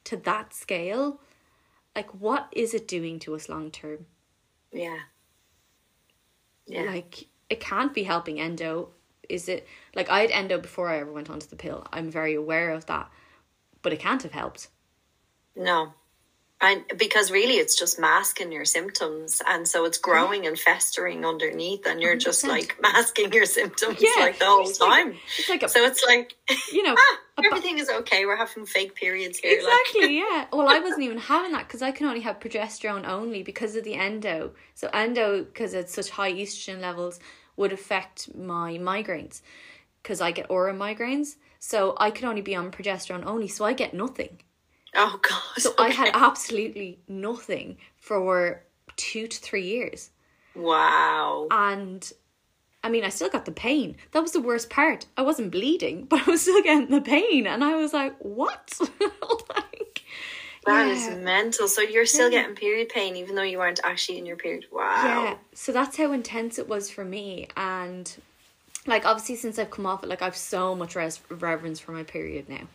to that scale like what is it doing to us long term Yeah. Yeah. like it can't be helping endo is it like i had endo before i ever went onto the pill i'm very aware of that but it can't have helped No. And because really it's just masking your symptoms and so it's growing and festering underneath and you're just 100%. like masking your symptoms Yeah, like the whole it's like- time. it's like a So it's like you know [laughs] ah, everything is okay. We're having fake periods here. like- Exactly, [laughs] yeah. Well, I wasn't even having that because I can only have progesterone only because of the endo. So endo, because it's such high estrogen levels, would affect my migraines because I get aura migraines. So I could only be on progesterone only, so I get nothing. Oh god. So I had absolutely nothing for two to three years, Wow. and. I mean, I still got the pain. That was the worst part. I wasn't bleeding, [laughs] but I was still getting the pain, and I was like, "What?" [laughs] like, That is yeah. mental. So you're still Yeah. getting period pain even though you weren't actually in your period. Wow. Yeah. So that's how intense it was for me. And like obviously since I've come off it, like I've so much res- reverence for my period now.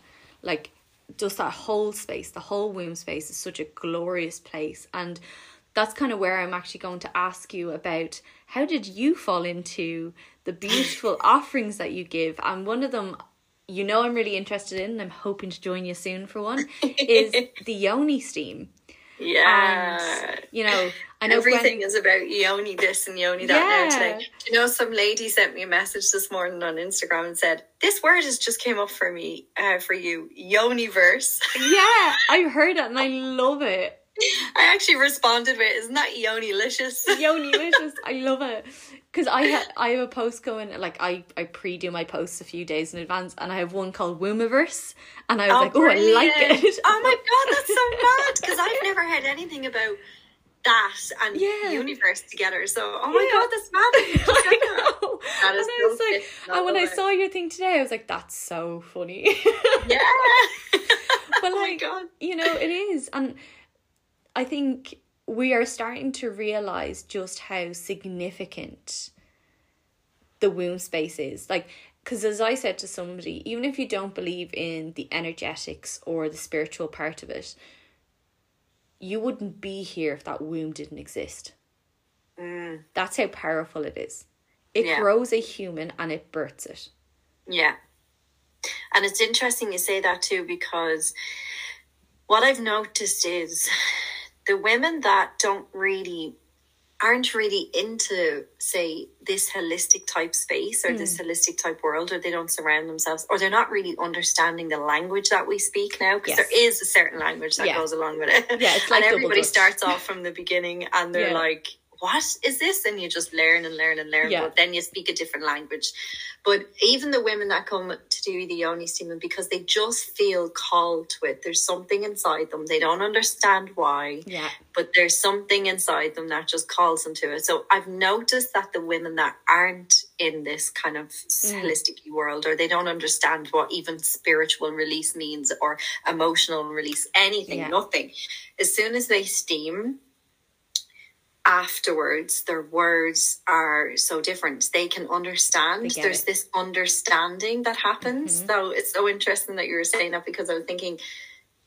Like just that whole space, the whole womb space is such a glorious place. And that's kind of where I'm actually going to ask you about how did you fall into the beautiful [laughs] offerings that you give? And one of them you know I'm really interested in, and I'm hoping to join you soon for one, is [laughs] the yoni steam. Yeah. And you know, I know Gwen- Everything is about yoni this and yoni that now today. You know, some lady sent me a message this morning on Instagram and said, This word has just came up for me, uh, for you, Yoni verse. Yeah, [laughs] I heard it and I love it. [laughs] I actually responded with, Isn't that yoni-licious? [laughs] Yoni-licious. I love it. Because I ha- I have a post going, like, I, I pre do my posts a few days in advance, and I have one called Wombiverse, and I was oh, like, oh, I like it. Oh my god, that's so mad because I've never heard anything about that and Yeah. universe together. So, oh my Yeah. god, that's mad. [laughs] I know. That is and I was so like, and when I saw your thing today, I was like, that's so funny. Yeah. But oh my like, god. you know, it is. And I think we are starting to realize just how significant the womb space is. Like, because as I said to somebody, even if you don't believe in the energetics or the spiritual part of it, you wouldn't be here if that womb didn't exist. Mm, That's how powerful it is. It Yeah. grows a human and it births it. yeah. And it's interesting you say that too because what I've noticed is the women that don't really aren't really into say this holistic type space or mm. this holistic type world or they don't surround themselves or they're not really understanding the language that we speak now because yes. there is a certain language that yeah. goes along with it yeah it's [laughs] like and everybody starts off from the beginning and they're yeah. like what is this and you just learn and learn and learn yeah. but then you speak a different language but even the women that come to do the yoni steaming because they just feel called to it. There's something inside them. They don't understand why. Yeah. But there's something inside them that just calls them to it. So I've noticed that the women that aren't in this kind of mm. holistic world or they don't understand what even spiritual release means or emotional release, anything, yeah. nothing. As soon as they steam, afterwards their words are so different they can understand there's it. this understanding that happens mm-hmm. so it's so interesting that you were saying that because i was thinking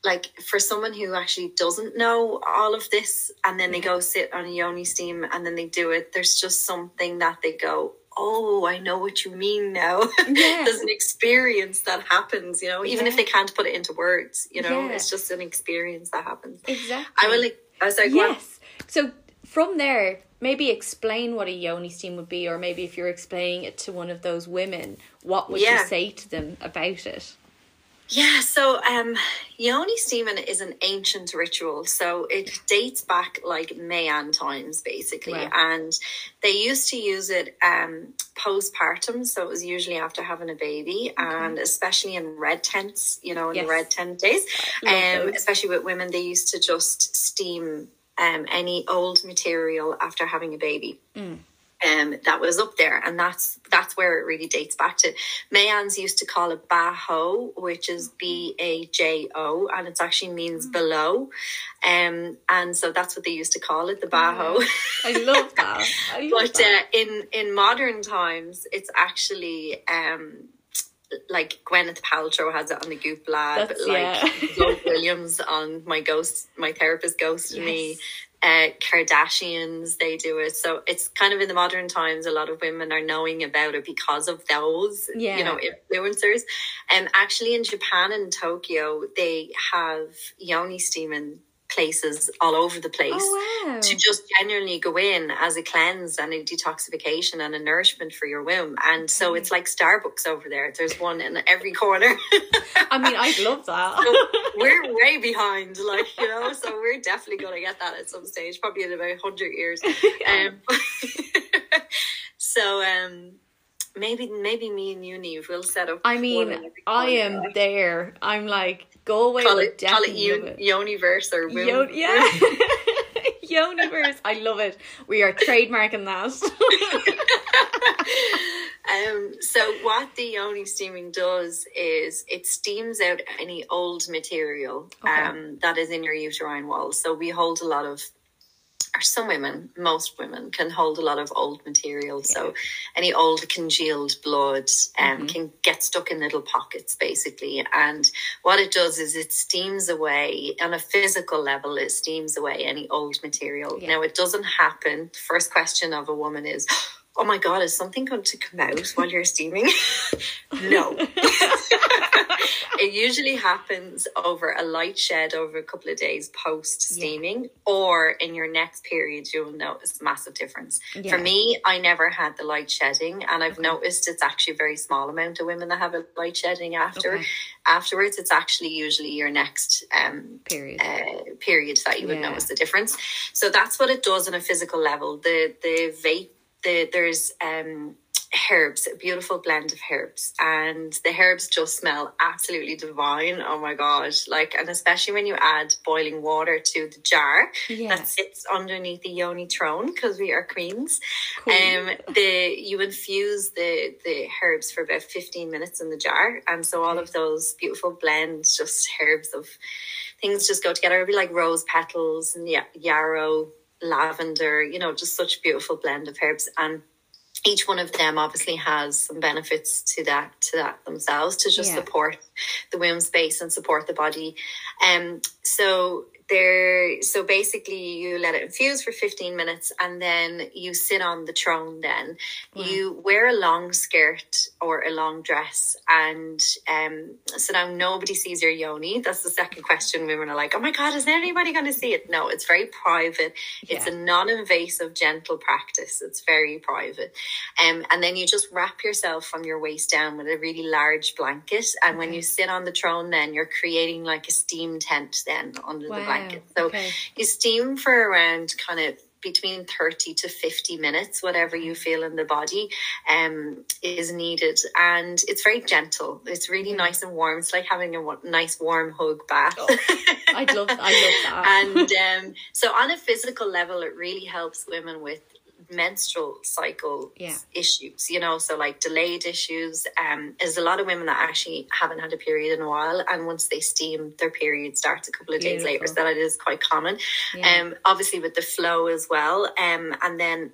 like for someone who actually doesn't know all of this and then they go sit on a yoni steam and then they do it there's just something that they go oh i know what you mean now [laughs] yeah. there's an experience that happens you know even yeah. if they can't put it into words you know yeah. it's just an experience that happens exactly i will i was like yes so from there, maybe explain what a yoni steam would be, or maybe if you're explaining it to one of those women, what would yeah. you say to them about it? Yeah, so um, yoni steaming is an ancient ritual. So it dates back like Mayan times, basically. Wow. And they used to use it um, postpartum. So it was usually after having a baby, okay. and especially in red tents, you know, in yes. the red tent days. Um, especially with women, they used to just steam um, any old material after having a baby. Mm. Um, that was up there, and that's that's where it really dates back to. Mayans used to call it Bajo, which is B A J O, and it actually means mm. below. Um, and so that's what they used to call it, the Bajo. I love that. I [laughs] love but that. Uh, in in modern times, it's actually um, like Gwyneth Paltrow has it on the Goop Lab, That's, like yeah. [laughs] Williams on my ghost, my therapist ghosted yes. me. Uh, Kardashians, they do it. So it's kind of in the modern times, a lot of women are knowing about it because of those, yeah. you know, influencers. And actually in Japan and Tokyo, they have yoni steaming places all over the place oh, wow. to just genuinely go in as a cleanse and a detoxification and a nourishment for your womb. And so it's like Starbucks over there. There's one in every corner. [laughs] I mean, I'd love that. so we're way behind, like, you know, so we're definitely going to get that at some stage, probably in about 100 years. [laughs] Um, [laughs] so, um, maybe maybe me and you Neve will set up. I mean, I am there. I'm like go away. Call it, call it, Yoniverse or Yon- yeah. [laughs] Yoniverse. I love it. We are trademarking that. [laughs] um, so what the yoni steaming does is it steams out any old material okay. um, that is in your uterine wall. So we hold a lot of or some women, most women can hold a lot of old material. Yeah. So any old congealed blood um, mm-hmm. can get stuck in little pockets basically. And what it does is it steams away on a physical level, it steams away any old material. Yeah. Now it doesn't happen. First question of a woman is, oh my god, is something going to come out while you're steaming? [laughs] no. [laughs] it usually happens over a light shed over a couple of days post steaming, yeah. or in your next period, you'll notice a massive difference. Yeah. For me, I never had the light shedding, and I've okay. noticed it's actually a very small amount of women that have a light shedding after. Okay. Afterwards, it's actually usually your next um, period uh, period that you would yeah. notice the difference. So that's what it does on a physical level. The the vape the there's um herbs, a beautiful blend of herbs, and the herbs just smell absolutely divine. Oh my gosh! Like, and especially when you add boiling water to the jar that sits underneath the yoni throne, because we are queens. Cool. Um, the you infuse the the herbs for about fifteen minutes in the jar, and so all of those beautiful blends, just herbs of things, just go together. It'd be like rose petals and yeah, yarrow lavender, you know, just such beautiful blend of herbs. And each one of them obviously has some benefits to that to that themselves to just yeah. support the womb space and support the body. Um so there so basically you let it infuse for 15 minutes and then you sit on the throne then wow. you wear a long skirt or a long dress and um so now nobody sees your yoni that's the second question women are like oh my god is anybody going to see it no it's very private yeah. it's a non-invasive gentle practice it's very private um and then you just wrap yourself from your waist down with a really large blanket and okay. when you sit on the throne then you're creating like a steam tent then under wow. the blanket blanket. So okay. you steam for around kind of between 30 to 50 minutes, whatever you feel in the body um, is needed. And it's very gentle. It's really nice and warm. It's like having a nice warm hug bath. Oh, I'd love, I love that. [laughs] and [laughs] um, so on a physical level, it really helps women with menstrual cycle yeah. issues, you know, so like delayed issues. Um, there's a lot of women that actually haven't had a period in a while, and once they steam, their period starts a couple of days later. So that is quite common. Yeah. Um, obviously with the flow as well. Um, and then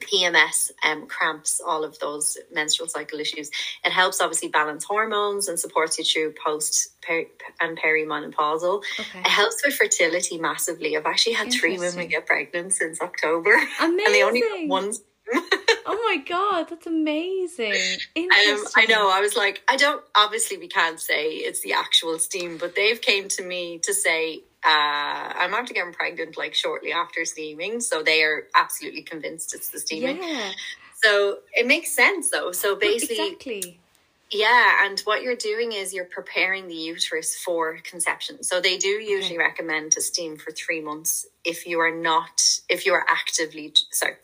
PMS, um, cramps, all of those menstrual cycle issues. It helps obviously balance hormones and supports you through post peri- and perimenopausal. Okay. It helps with fertility massively. I've actually had three women get pregnant since October. Amazing. and they only one. oh my god, that's amazing. Um, I know. I was like, I don't. Obviously, we can't say it's the actual steam, but they've came to me to say uh, I'm after getting pregnant like shortly after steaming, so they are absolutely convinced it's the steaming. Yeah. So it makes sense though. So basically, exactly. Yeah, and what you're doing is you're preparing the uterus for conception. So they do usually okay. recommend to steam for three months if you are not if you are actively sorry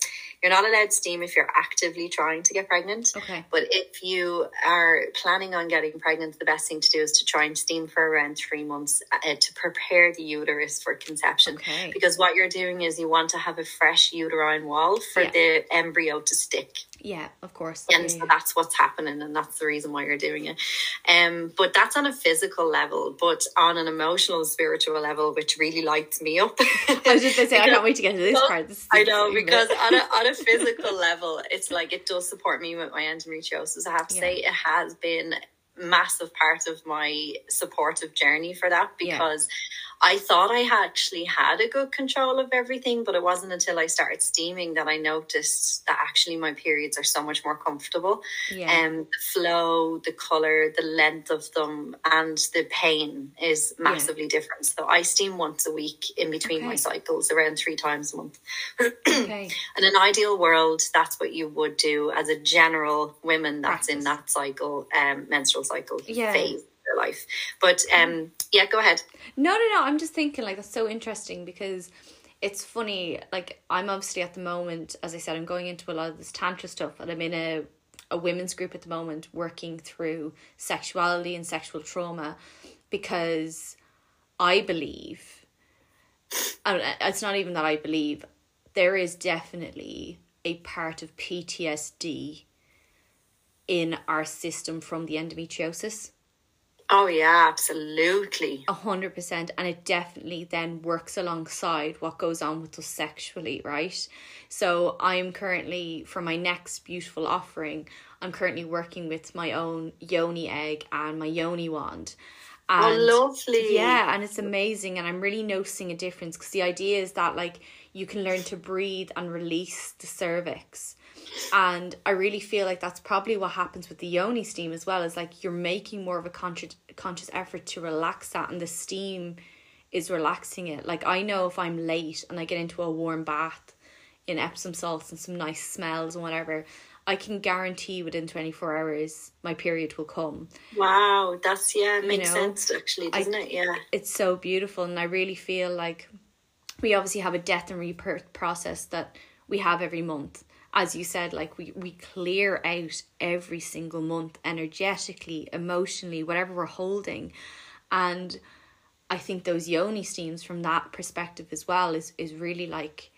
you're not allowed steam if you're actively trying to get pregnant. Okay. But if you are planning on getting pregnant, the best thing to do is to try and steam for around three months uh, to prepare the uterus for conception. Okay. Because what you're doing is you want to have a fresh uterine wall for yeah. the embryo to stick. Yeah, of course. And yeah, that's what's happening, and that's the reason why you're doing it. Um, but that's on a physical level, but on an emotional, spiritual level, which really lights me up. [laughs] I was just going to say, I can't wait to get to this part. This I know because on a on a physical level, it's like it does support me with my endometriosis. I have to yeah. say, it has been massive part of my supportive journey for that because. Yeah I thought I actually had a good control of everything, but it wasn't until I started steaming that I noticed that actually my periods are so much more comfortable. Yeah. Um, the flow, the color, the length of them, and the pain is massively yeah. different. So I steam once a week in between okay. my cycles, around three times a month. okay. [clears throat] In an ideal world, that's what you would do as a general women that's Practice. in that cycle, um, menstrual cycle yeah. phase their life. But um, yeah, go ahead. No, no, no. I'm just thinking like that's so interesting because it's funny. Like I'm obviously at the moment, as I said, I'm going into a lot of this tantra stuff, and I'm in a a women's group at the moment working through sexuality and sexual trauma because I believe, and it's not even that I believe, there is definitely a part of PTSD in our system from the endometriosis. Oh yeah, absolutely. A hundred percent. And it definitely then works alongside what goes on with us sexually, right? So I'm currently for my next beautiful offering, I'm currently working with my own yoni egg and my yoni wand. Oh, and oh, lovely. Yeah, and it's amazing. And I'm really noticing a difference because the idea is that like you can learn to breathe and release the cervix and I really feel like that's probably what happens with the yoni steam as well. Is like you're making more of a conscious conscious effort to relax that, and the steam is relaxing it. Like I know if I'm late and I get into a warm bath in Epsom salts and some nice smells and whatever, I can guarantee within 24 hours my period will come. Wow, that's yeah, makes you know, sense actually, doesn't I, it? Yeah. It's so beautiful and I really feel like we obviously have a death and rebirth process that we have every month as you said, like we, we clear out every single month energetically, emotionally, whatever we're holding. And I think those yoni steams from that perspective as well is is really like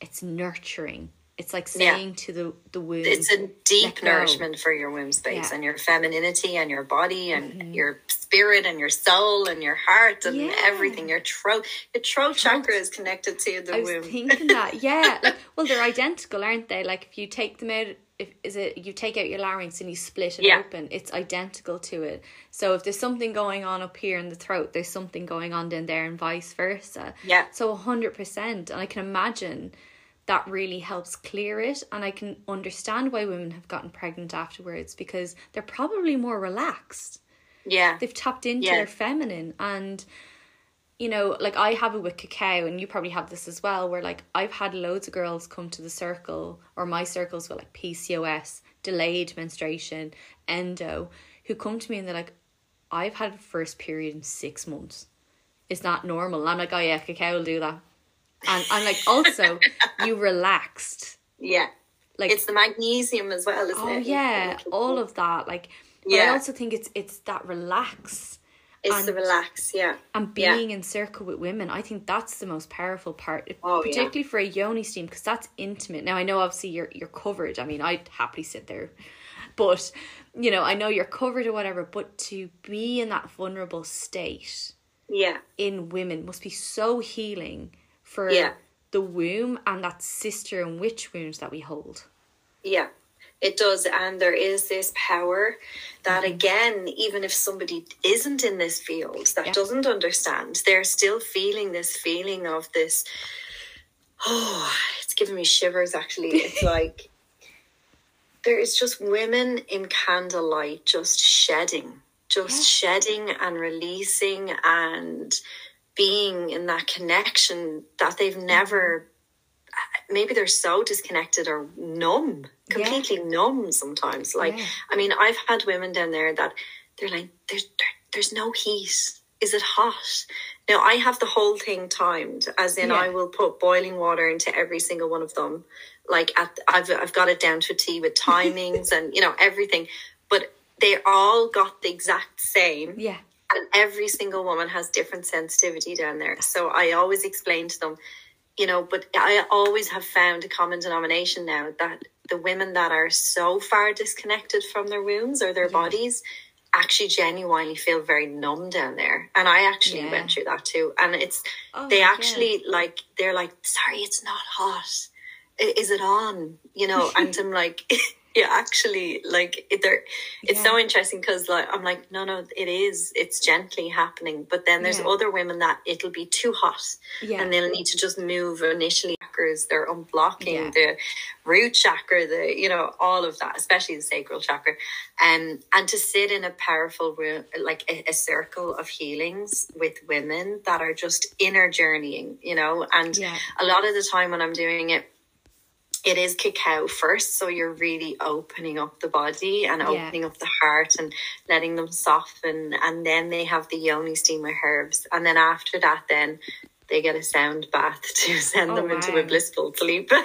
it's nurturing it's like saying yeah. to the the womb. It's a deep nourishment for your womb space yeah. and your femininity and your body and mm-hmm. your spirit and your soul and your heart and yeah. everything. Your throat, your throat, throat, chakra is connected to the I womb. Was thinking that, [laughs] yeah. like, well, they're identical, aren't they? Like if you take them out if is it you take out your larynx and you split it open, it's identical to it. So if there's something going on up here in the throat, there's something going on down there, and vice versa. Yeah. So hundred percent, and I can imagine that really helps clear it, and I can understand why women have gotten pregnant afterwards because they're probably more relaxed Yeah. they've tapped into Yeah. their feminine and you know like i have it with cacao and you probably have this as well where like i've had loads of girls come to the circle or my circles with like pcos delayed menstruation endo who come to me and they're like i've had a first period in six months it's not normal and i'm like oh yeah cacao will do that and i'm like also you relaxed Yeah. like It's the magnesium as well, isn't oh it? yeah all of that like but i also think it's it's that relax It's the and- relax, yeah. and Yeah. being in circle with women i think that's the most powerful part Oh, yeah. particularly for a yoni steam because that's intimate now i know obviously you're you're covered i mean i'd happily sit there but you know i know you're covered or whatever but to be in that vulnerable state Yeah. in women must be so healing for Yeah. the womb and that sister and witch wounds that we hold Yeah, it does. And there is this power that, Mm-hmm. again, even if somebody isn't in this field, that Yeah. doesn't understand, they're still feeling this feeling of this. Oh, it's giving me shivers actually. [laughs] It's like there is just women in candlelight just shedding, just shedding and releasing and being in that connection that they've never maybe they're so disconnected or numb, completely numb sometimes. Like, Yeah. I mean, I've had women down there that they're like, there's, there, there's no heat. Is it hot? Now, I have the whole thing timed, as in, Yeah. I will put boiling water into every single one of them. Like, at, I've, I've got it down to a T with [laughs] timings and, you know, everything. But they all got the exact same yeah and every single woman has different sensitivity down there. So I always explain to them, you know, but I always have found a common denomination now that the women that are so far disconnected from their wombs or their bodies actually genuinely feel very numb down there. And I actually Yeah. went through that too. And it's, Oh, they yeah. actually like, they're like, sorry, it's not hot. Is it on? You know, and [laughs] I'm like, [laughs] yeah, actually, like it, there, it's so interesting because like I'm like, no, no, it is. It's gently happening. But then there's Yeah. other women that it'll be too hot, Yeah. and they'll need to just move initially. Chakras, they're unblocking Yeah. the root chakra, the you know all of that, especially the sacral chakra, um, and to sit in a powerful room, like a, a circle of healings with women that are just inner journeying, you know, and Yeah. a lot of the time when I'm doing it it is cacao first so you're really opening up the body and Yeah. opening up the heart and letting them soften and then they have the yoni steam with herbs and then after that then they get a sound bath [laughs] to send Oh, them into a blissful sleep. [laughs]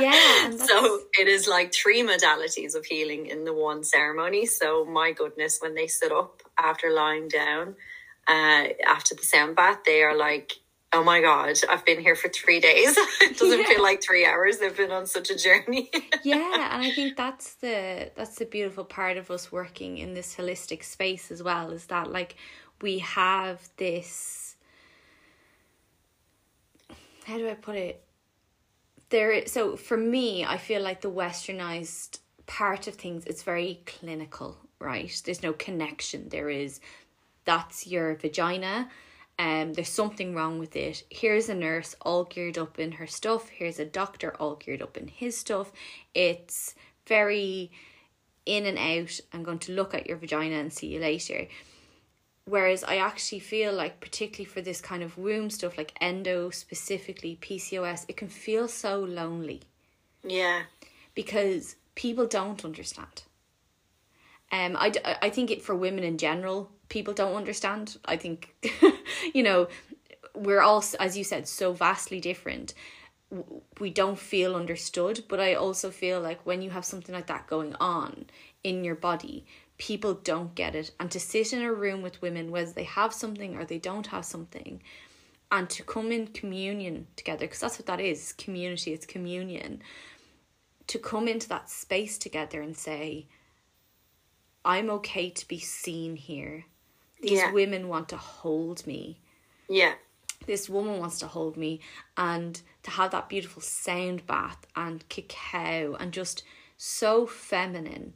Yeah, so it is like three modalities of healing in the one ceremony. So my goodness when they sit up after lying down uh, after the sound bath they are like oh my god i've been here for three days. [laughs] It doesn't Yeah. feel like three hours. They've been on such a journey. [laughs] Yeah and i think that's the that's the beautiful part of us working in this holistic space as well is that like we have this how do i put it? There so for me i feel like the westernized part of things it's very clinical right? There's no connection. There is that's your vagina um there's something wrong with it. Here's a nurse all geared up in her stuff. Here's a doctor all geared up in his stuff. It's very in and out. I'm going to look at your vagina and see you later. Whereas i actually feel like particularly for this kind of womb stuff like endo specifically pcos it can feel so lonely. Yeah. Because people don't understand. Um, I, d- I think it for women in general, people don't understand. I think, [laughs] [laughs] you know, we're all, as you said, so vastly different. We don't feel understood, but I also feel like when you have something like that going on in your body, people don't get it. And to sit in a room with women, whether they have something or they don't have something, and to come in communion together, because that's what that is community, it's communion to come into that space together and say, I'm okay to be seen here. These Yeah. women want to hold me. yeah This woman wants to hold me. And to have that beautiful sound bath and cacao and just so feminine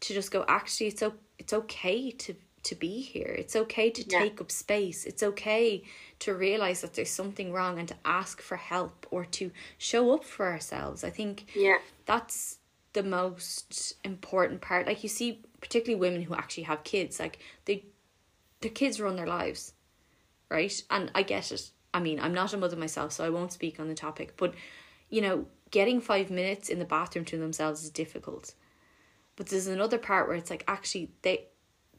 to just go actually it's o- it's okay to to be here it's okay to Yeah. take up space it's okay to realize that there's something wrong and to ask for help or to show up for ourselves i think Yeah. that's the most important part like you see particularly women who actually have kids like they their kids run their lives right and i get it i mean i'm not a mother myself so i won't speak on the topic but you know getting five minutes in the bathroom to themselves is difficult but there's another part where it's like actually they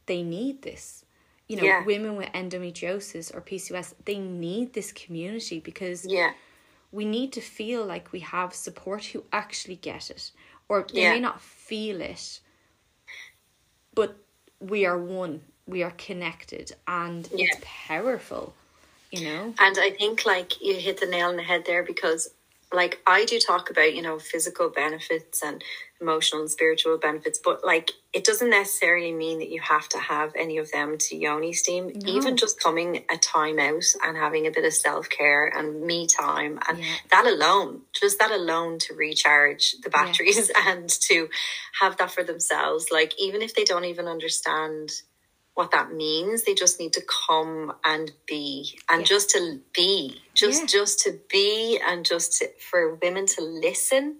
they need this you know Yeah. women with endometriosis or pcos they need this community because Yeah. we need to feel like we have support who actually get it or they Yeah. may not feel it but we are one we are connected and Yeah. it's powerful you know And I think like you hit the nail on the head there because like I do talk about, you know, physical benefits and emotional and spiritual benefits, but like it doesn't necessarily mean that you have to have any of them to yoni steam. Even just coming a time out and having a bit of self care and me time and Yeah. that alone, just that alone to recharge the batteries [laughs] and to have that for themselves. Like even if they don't even understand what that means they just need to come and be and Yeah. just to be just Yeah. just to be and just to, for women to listen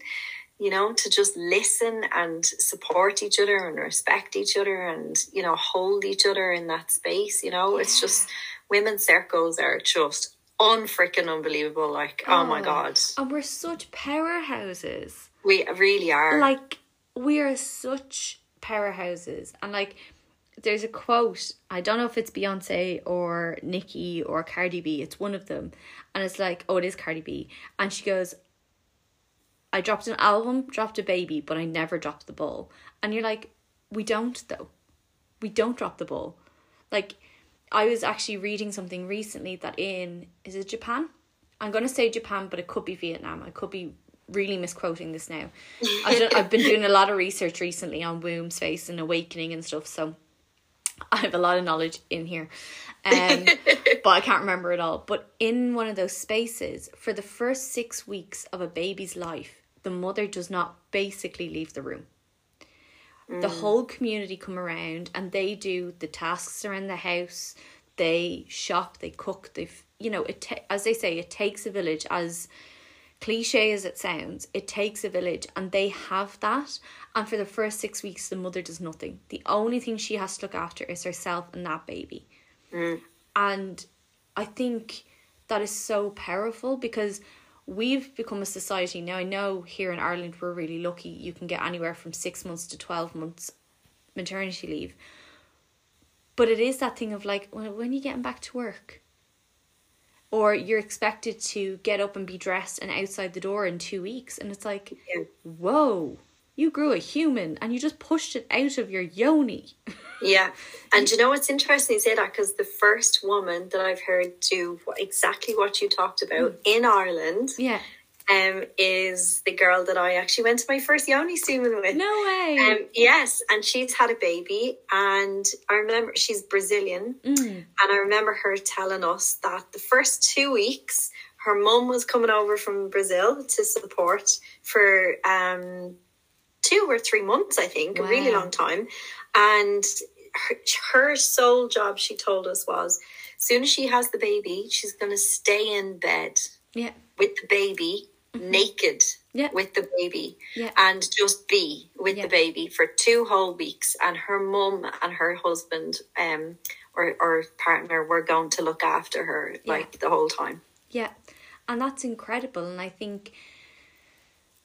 you know to just listen and support each other and respect each other and you know hold each other in that space you know it's just women's circles are just unfreaking unbelievable like oh, my Oh. god and we're such powerhouses we really are like we are such powerhouses and like there's a quote i don't know if it's beyonce or nicki or cardi b it's one of them and it's like oh it is cardi b and she goes i dropped an album dropped a baby but i never dropped the ball. And you're like we don't though. We don't drop the ball. Like i was actually reading something recently that in is it japan? I'm going to say japan but it could be vietnam. I could be really misquoting this now. I've, done, I've been doing a lot of research recently on womb space and awakening and stuff so i have a lot of knowledge in here um, [laughs] but i can't remember it all. But in one of those spaces for the first six weeks of a baby's life the mother does not basically leave the room. The whole community come around and they do the tasks around the house. They shop they cook they you know it ta- as they say it takes a village as cliche as it sounds it takes a village and they have that. And for the first six weeks the mother does nothing. The only thing she has to look after is herself and that baby. Mm. And i think that is so powerful because we've become a society now. I know here in ireland we're really lucky. You can get anywhere from six months to 12 months maternity leave. But it is that thing of like when, when are you getting back to work or you're expected to get up and be dressed and outside the door in two weeks. And it's like Yeah. whoa you grew a human and you just pushed it out of your yoni. [laughs] Yeah, and you know what's interesting you say that because the first woman that I've heard do exactly what you talked about mm. in Ireland yeah um, is the girl that I actually went to my first yoni steaming with. no way Um, yes, and she's had a baby, and I remember she's Brazilian, Mm. and I remember her telling us that the first two weeks her mum was coming over from Brazil to support for um, two or three months, I think, a really long time, and her, her sole job, she told us, was soon as she has the baby, she's going to stay in bed yeah with the baby naked Mm-hmm. Yeah. with the baby Yeah. and just be with Yeah. the baby for two whole weeks and her mum and her husband um or, or partner were going to look after her like the whole time Yeah, and that's incredible, and I think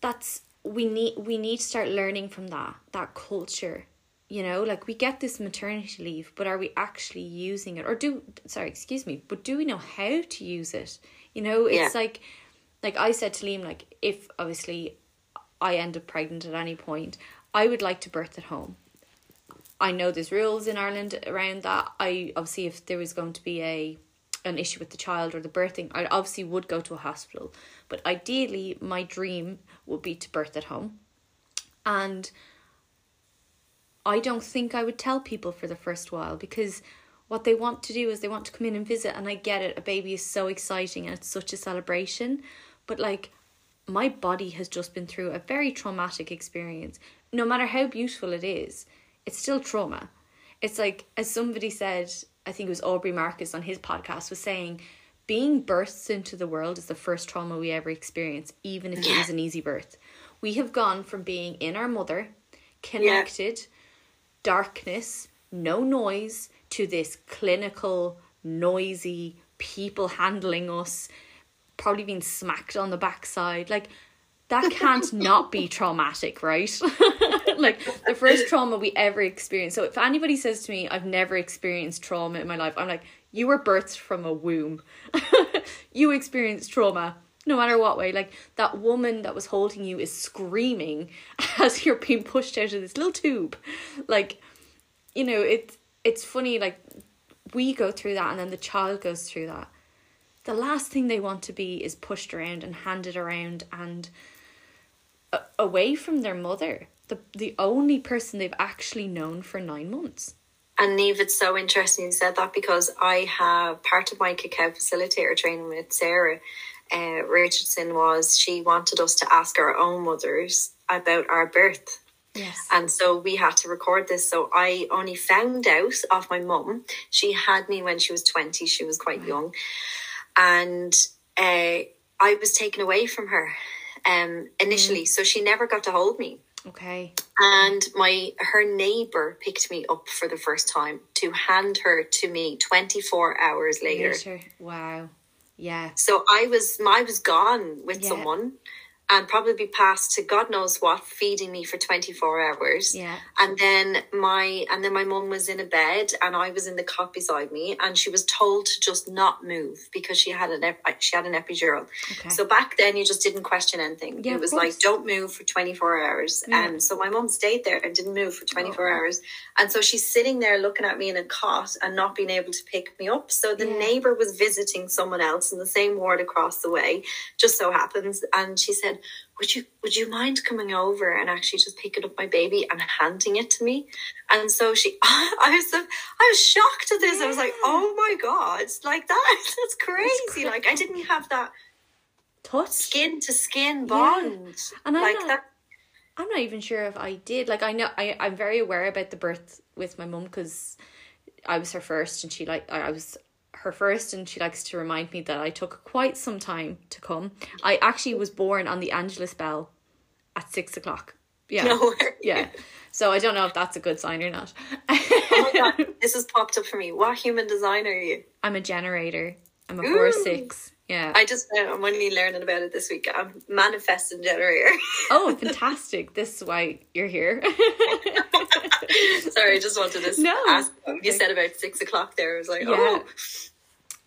that's we need we need to start learning from that that culture. You know, like we get this maternity leave, but are we actually using it, or do sorry, excuse me, but do we know how to use it? You know, it's like, like I said to Liam, like if obviously I end up pregnant at any point, I would like to birth at home. I know there's rules in Ireland around that. I obviously if there was going to be a an issue with the child or the birthing, I obviously would go to a hospital. But ideally my dream would be to birth at home. And I don't think I would tell people for the first while because what they want to do is they want to come in and visit and I get it, a baby is so exciting and it's such a celebration. But like my body has just been through a very traumatic experience. No matter how beautiful it is, it's still trauma. It's like, as somebody said, I think it was Aubrey Marcus on his podcast, was saying, being birthed into the world is the first trauma we ever experience, even if it was an easy birth. We have gone from being in our mother, connected, darkness, no noise, to this clinical, noisy, people handling us, probably being smacked on the backside. Like, that can't [laughs] not be traumatic, right? [laughs] like the first trauma we ever experienced. So if anybody says to me, I've never experienced trauma in my life, I'm like, you were birthed from a womb. [laughs] you experienced trauma no matter what way. Like that woman that was holding you is screaming as you're being pushed out of this little tube. Like, you know, it's it's funny, like we go through that and then the child goes through that. The last thing they want to be is pushed around and handed around and a- away from their mother, the the only person they've actually known for nine months. And Neve, it's so interesting you said that because I have part of my cacao facilitator training with Sarah uh, Richardson was she wanted us to ask our own mothers about our birth. Yes. And so we had to record this. So I only found out of my mum. She had me when she was 20. She was quite young. And uh, I was taken away from her um, initially. So she never got to hold me. Okay. And my her neighbor picked me up for the first time to hand her to me 24 hours later. Later. Wow. Yeah. So I was I was gone with Yeah. someone and probably be passed to God knows what, feeding me for twenty four hours. Yeah. And then my and then my mum was in a bed and I was in the cot beside me and she was told to just not move because she had an she had an epidural. Okay. So back then you just didn't question anything. Yeah, it was like don't move for 24 hours. Yeah. And so my mum stayed there and didn't move for 24 Oh. hours. And so she's sitting there looking at me in a cot and not being able to pick me up. So the Yeah. neighbor was visiting someone else in the same ward across the way, just so happens. And she said, would you would you mind coming over and actually just picking up my baby and handing it to me? And so she, [laughs] I was, so, I was shocked at this. I was like, oh my god, like that, [laughs] that's crazy. cra- like I didn't have that Touch. skin to skin Yeah. bond. And I'm like not- that. I'm not even sure if I did. Like I know I I'm very aware about the birth with my mum because I was her first, and she like I I was her first, and she likes to remind me that I took quite some time to come. I actually was born on the Angelus Bell at six o'clock. Yeah, No, yeah. So I don't know if that's a good sign or not. oh my god, this has popped up for me. What human design are you? I'm a generator. I'm a four six. Yeah. I just uh, I'm only learning about it this week. I'm manifesting generator. oh, [laughs] fantastic! This is why you're here. [laughs] Sorry, I just wanted to No, ask. You said about six o'clock there. I was like, Yeah. oh,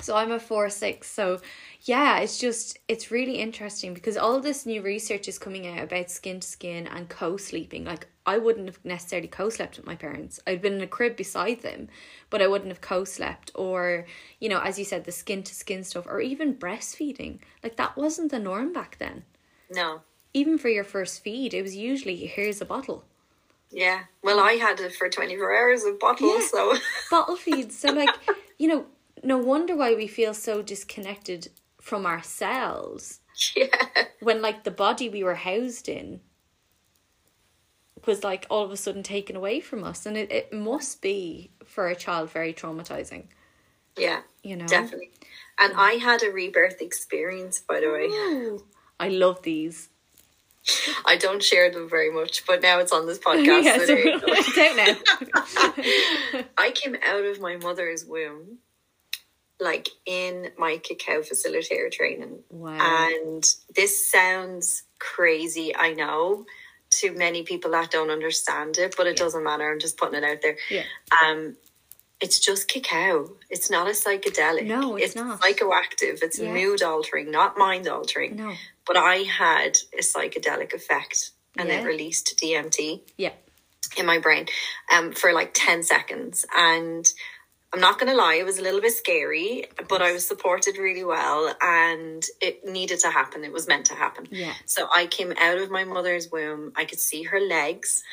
So I'm a four six. So yeah, it's just it's really interesting because all this new research is coming out about skin to skin and co sleeping. Like I wouldn't have necessarily co slept with my parents. I'd been in a crib beside them, but I wouldn't have co slept. Or, you know, as you said, the skin to skin stuff, or even breastfeeding. Like that wasn't the norm back then. no. Even for your first feed, it was usually here's a bottle. Yeah. Well, I had it for 24 hours of bottles, Yeah. so. [laughs] bottle feeds. So like, you know, no wonder why we feel so disconnected from ourselves [laughs] yeah. when like the body we were housed in was like all of a sudden taken away from us and it, it must be for a child very traumatizing Yeah. you know Definitely. And I had a rebirth experience, by the way. Ooh. i love these [laughs] I don't share them very much, but now it's on this [laughs] podcast. yeah, so so, there you go. it's out now I came out of my mother's womb, like in my cacao facilitator training. wow And this sounds crazy, I know, to many people that don't understand it, but it Yeah. doesn't matter. I'm just putting it out there. yeah Um, it's just cacao. It's not a psychedelic. No, it's not. psychoactive. It's Yeah. mood altering, not mind altering. no But I had a psychedelic effect, and Yeah. it released DMT yeah in my brain um, for like 10 seconds. And I'm not going to lie, it was a little bit scary, but I was supported really well and it needed to happen. It was meant to happen. yeah So I came out of my mother's womb. I could see her legs.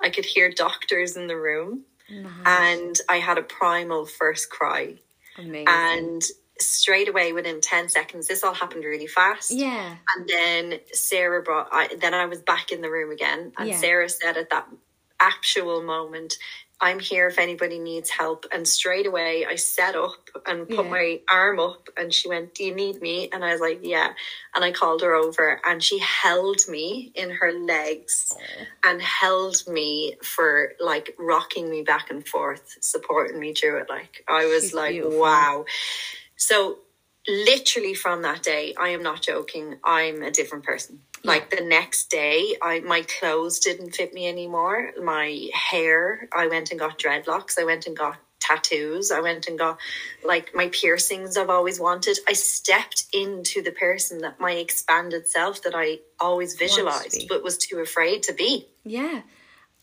I could hear doctors in the room. nice. And I had a primal first cry. amazing And straight away within 10 seconds this all happened really fast Yeah. and then sarah brought I, then i was back in the room again and Yeah. sarah said at that actual moment i'm here if anybody needs help. And straight away i set up and put Yeah. my arm up and she went do you need me? And i was like yeah. And i called her over and she held me in her legs and held me for like rocking me back and forth supporting me through it like i was She's like beautiful. wow. So literally from that day i am not joking i'm a different person like the next day i my clothes didn't fit me anymore my hair i went and got dreadlocks i went and got tattoos i went and got like my piercings i've always wanted i stepped into the person that my expanded self that i always visualized but was too afraid to be Yeah.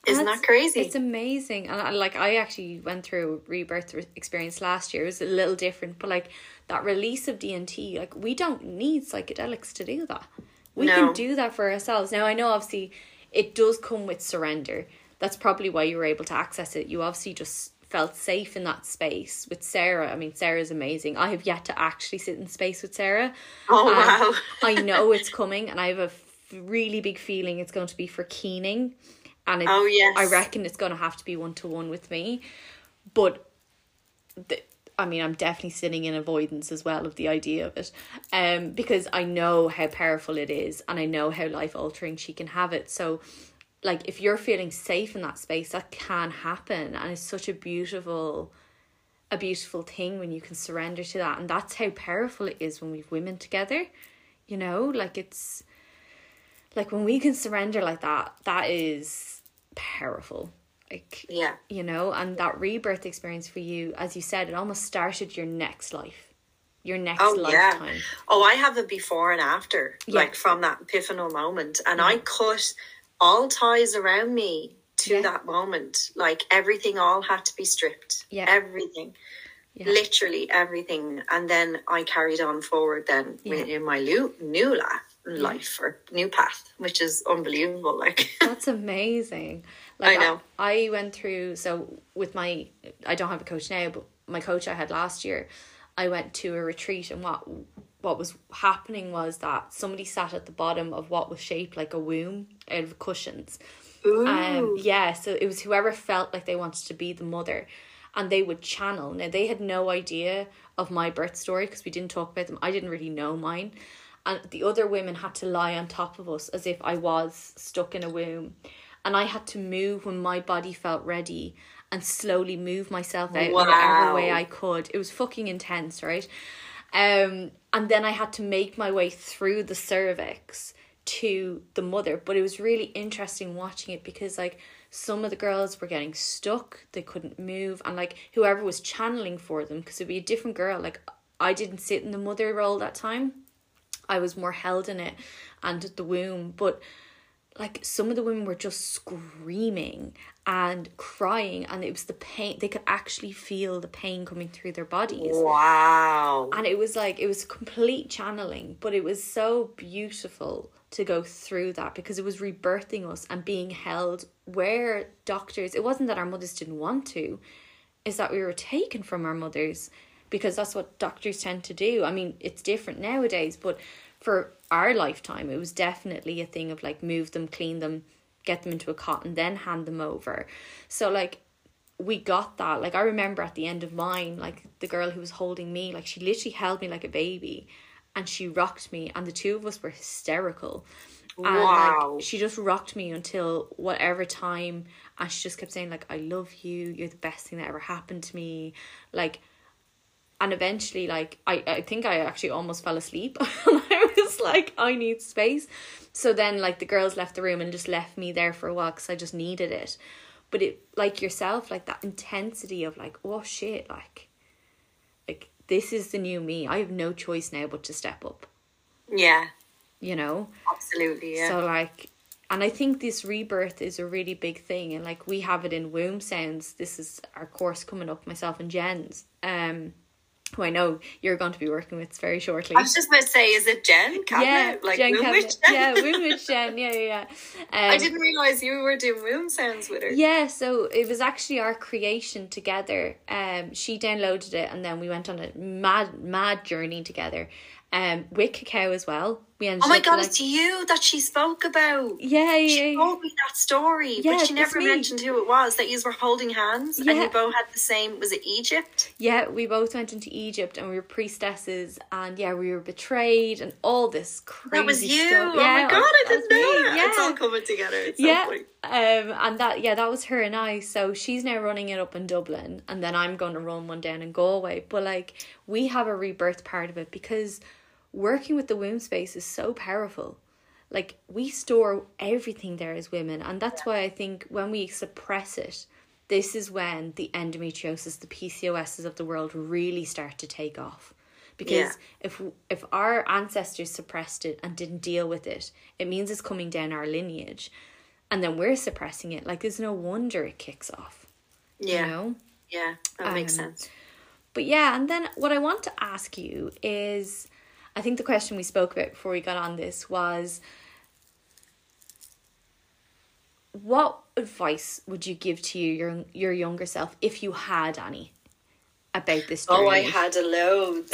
Isn't That's- that crazy? It's amazing. And I, like I actually went through a rebirth experience last year. It was a little different, but like that release of DMT, like we don't need psychedelics to do that. We No. can do that for ourselves. Now I know obviously it does come with surrender. That's probably why you were able to access it. You obviously just felt safe in that space with Sarah. I mean, Sarah's amazing. I have yet to actually sit in space with Sarah. oh And wow I [laughs] know it's coming, and I have a f- really big feeling it's going to be for Keening. And it, Oh, yes. I reckon it's going to have to be one to one with me. But, the, I mean, I'm definitely sitting in avoidance as well of the idea of it, um, because I know how powerful it is, and I know how life altering she can have it. So, like, if you're feeling safe in that space, that can happen, and it's such a beautiful a beautiful thing when you can surrender to that. And that's how powerful it is when we've women together you know? Like it's like when we can surrender like that that is powerful like yeah you know and that rebirth experience for you as you said it almost started your next life your next Oh, yeah. lifetime Oh, I have a before and after, Yeah. like from that epiphanal moment. And I mm-hmm. cut all ties around me to Yeah. that moment. Like everything all had to be stripped. Yeah. Everything. Yeah. Literally everything. And then I carried on forward then Yeah. in my lu- new la- life or new path, which is unbelievable. Like, [laughs] That's amazing. Like I know. I, went through so with my I don't have a coach now, but my coach I had last year, I went to a retreat and what what was happening was that somebody sat at the bottom of what was shaped like a womb out of cushions. Um yeah, so it was whoever felt like they wanted to be the mother and they would channel. Now they had no idea of my birth story because we didn't talk about them. I didn't really know mine. And the other women had to lie on top of us as if I was stuck in a womb. And I had to move when my body felt ready and slowly move myself out in whatever way I could. It was fucking intense, right? Um, and then I had to make my way through the cervix to the mother. But it was really interesting watching it because like some of the girls were getting stuck, they couldn't move, and like whoever was channeling for them, because it'd be a different girl. Like I didn't sit in the mother role that time. I was more held in it and the womb, but like some of the women were just screaming and crying and it was the pain they could actually feel the pain coming through their bodies wow. and it was like it was complete channeling but it was so beautiful to go through that because it was rebirthing us and being held where doctors it wasn't that our mothers didn't want to is that we were taken from our mothers because that's what doctors tend to do i mean it's different nowadays but for our lifetime it was definitely a thing of like move them clean them get them into a cot and then hand them over so like we got that. Like I remember at the end of mine, like the girl who was holding me, like she literally held me like a baby and she rocked me and the two of us were hysterical. And Wow. like she just rocked me until whatever time and she just kept saying like I love you, you're the best thing that ever happened to me. Like and eventually like I, I think I actually almost fell asleep. [laughs] Was like, I need space. So then like the girls left the room and just left me there for a while because I just needed it. But it like yourself, like that intensity of like, oh shit, like like this is the new me. I have no choice now but to step up, Yeah. you know? Absolutely. Yeah. So like and I think this rebirth is a really big thing and like we have it in womb sounds. This is our course coming up, myself and Jen's. Um who I know you're going to be working with very shortly. I was just about to say, is it Jen? Kavanagh? Yeah, like Jen Kavanagh. Jen? Yeah, Womb Witch [laughs] Jen. Yeah, yeah, yeah. Um, I didn't realize you were doing womb sounds with her. Yeah, so it was actually our creation together. Um, she downloaded it, and then we went on a mad, mad journey together. Um, with cacao as well. We ended Oh my god, like- it's you that she spoke about. yeah, yeah, She told me that story, Yeah, but she never me. mentioned who it was. That you were holding hands, and you both had the same. Was it Egypt? Yeah, we both went into Egypt and we were priestesses and yeah, we were betrayed and all this crazy That was you. stuff. oh my god, I didn't know me. that. Yeah. It's all coming together. It's yeah. Um and that yeah, that was her and I. So she's now running it up in Dublin and then I'm gonna run one down in Galway. But like we have a rebirth part of it because working with the womb space is so powerful. Like we store everything there as women and that's why I think when we suppress it, this is when the endometriosis, the PCOSs of the world really start to take off. Because Yeah. if if our ancestors suppressed it and didn't deal with it, it means it's coming down our lineage, and then we're suppressing it. Like there's no wonder it kicks off. Yeah, You know. yeah, that makes Um, sense. But yeah, and then what I want to ask you is I think the question we spoke about before we got on this was what advice would you give to you, your your younger self if you had any about this journey? Oh, I had a load.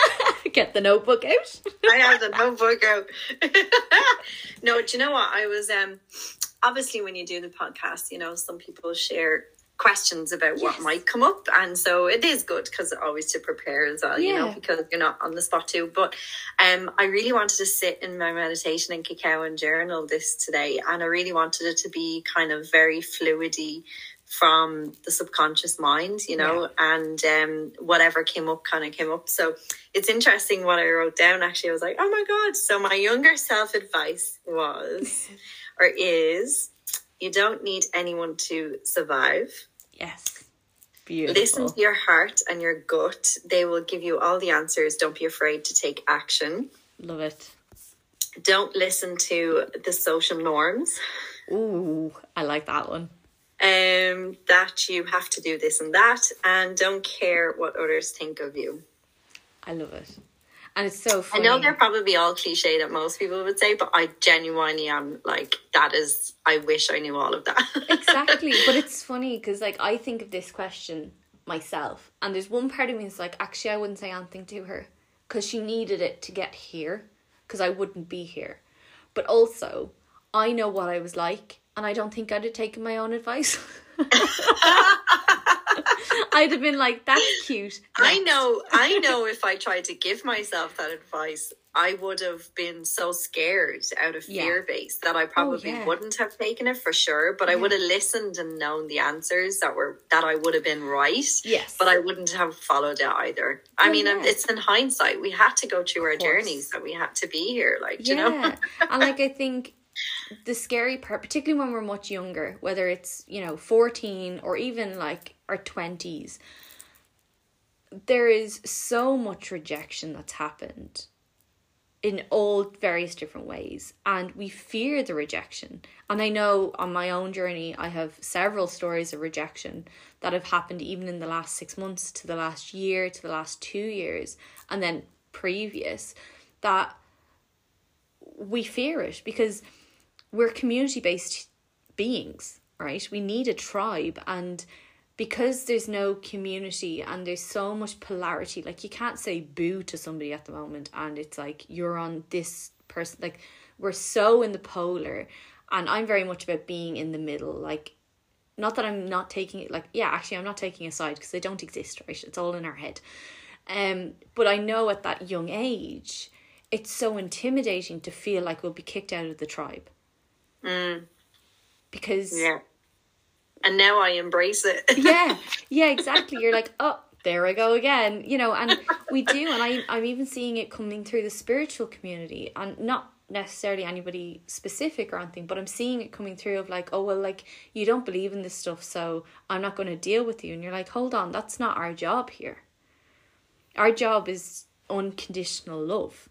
[laughs] get the notebook out. I had the notebook out. [laughs] no, do you know what? I was um obviously when you do the podcast, you know, some people share questions about what Yes. might come up and so it is good because always to prepare as well you know because you're not on the spot too. But um i really wanted to sit in my meditation and cacao and journal this today and i really wanted it to be kind of very fluidy from the subconscious mind you know and um whatever came up kind of came up. So it's interesting what i wrote down actually. I was like oh my god. So my younger self advice was [laughs] or is you don't need anyone to survive Yes. Beautiful. Listen to your heart and your gut. They will give you all the answers. Don't be afraid to take action. Love it. Don't listen to the social norms. Ooh, I like that one. Um, that you have to do this and that, and don't care what others think of you. I love it. And it's so I know they're probably all cliche that most people would say, but I genuinely am like that is. I wish I knew all of that. [laughs] exactly but it's funny because like i think of this question myself and there's one part of me that's like actually i wouldn't say anything to her because she needed it to get here because i wouldn't be here but also i know what i was like and i don't think i'd have taken my own advice [laughs] [laughs] i'd have been like that's cute I know, I [laughs] know if I tried to give myself that advice, I would have been so scared out of Yeah. fear based that I oh, probably yeah. wouldn't have taken it for sure. But I would have listened and known the answers that were that I would have been right. yes But I wouldn't have followed it either. I Oh, mean, um, yeah. it's in hindsight. We had to go through our journeys that we had to be here. Like, you know, and like [laughs] I think the scary part, particularly when we're much younger, whether it's, you know, 14 or even like our 20s, there is so much rejection that's happened in all various different ways and we fear the rejection and i know on my own journey i have several stories of rejection that have happened even in the last six months to the last year to the last two years and then previous that we fear it because we're community based beings, right? We need a tribe and because there's no community and there's so much polarity, like you can't say boo to somebody at the moment and it's like you're on this person like we're so in the polar and I'm very much about being in the middle, like not that I'm not taking it like yeah, actually I'm not taking a side because they don't exist, right? It's all in our head. Um but I know at that young age it's so intimidating to feel like we'll be kicked out of the tribe. Because yeah. And now I embrace it. [laughs] yeah, yeah, exactly. You're like, oh, there I go again, you know, and we do, and I, I'm even seeing it coming through the spiritual community, and not necessarily anybody specific or anything, but I'm seeing it coming through of like, oh well, like you don't believe in this stuff, so I'm not going to deal with you, and you're like, hold on, that's not our job here. Our job is unconditional love.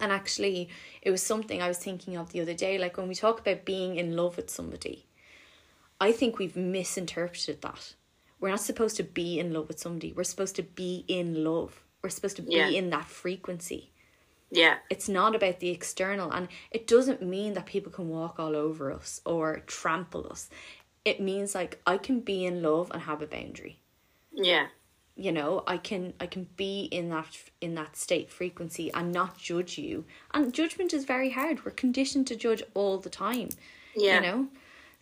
And actually, it was something I was thinking of the other day. Like when we talk about being in love with somebody, I think we've misinterpreted that. we're not supposed to be in love with somebody. We're supposed to be in love. We're supposed to be Yeah. in that frequency. Yeah. It's not about the external, and it doesn't mean that people can walk all over us or trample us. It means like I can be in love and have a boundary. Yeah. You know, I can I can be in that in that state frequency and not judge you. And judgment is very hard. We're conditioned to judge all the time. Yeah. You know,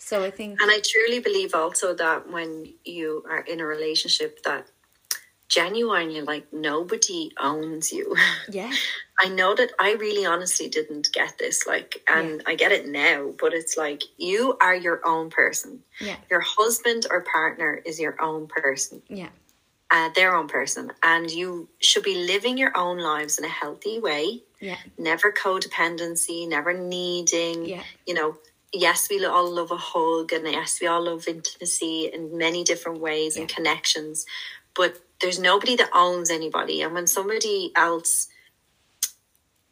so I think And I truly believe also that when you are in a relationship that genuinely like nobody owns you. [laughs] yeah, I know that I really honestly didn't get this like and I get it now, but it's like you are your own person. yeah, Your husband or partner is your own person. yeah, Uh, their own person and you should be living your own lives in a healthy way yeah, never codependency, never needing. Yeah. You know, yes, we all love a hug, and yes, we all love intimacy in many different ways and connections. But there's nobody that owns anybody, and when somebody else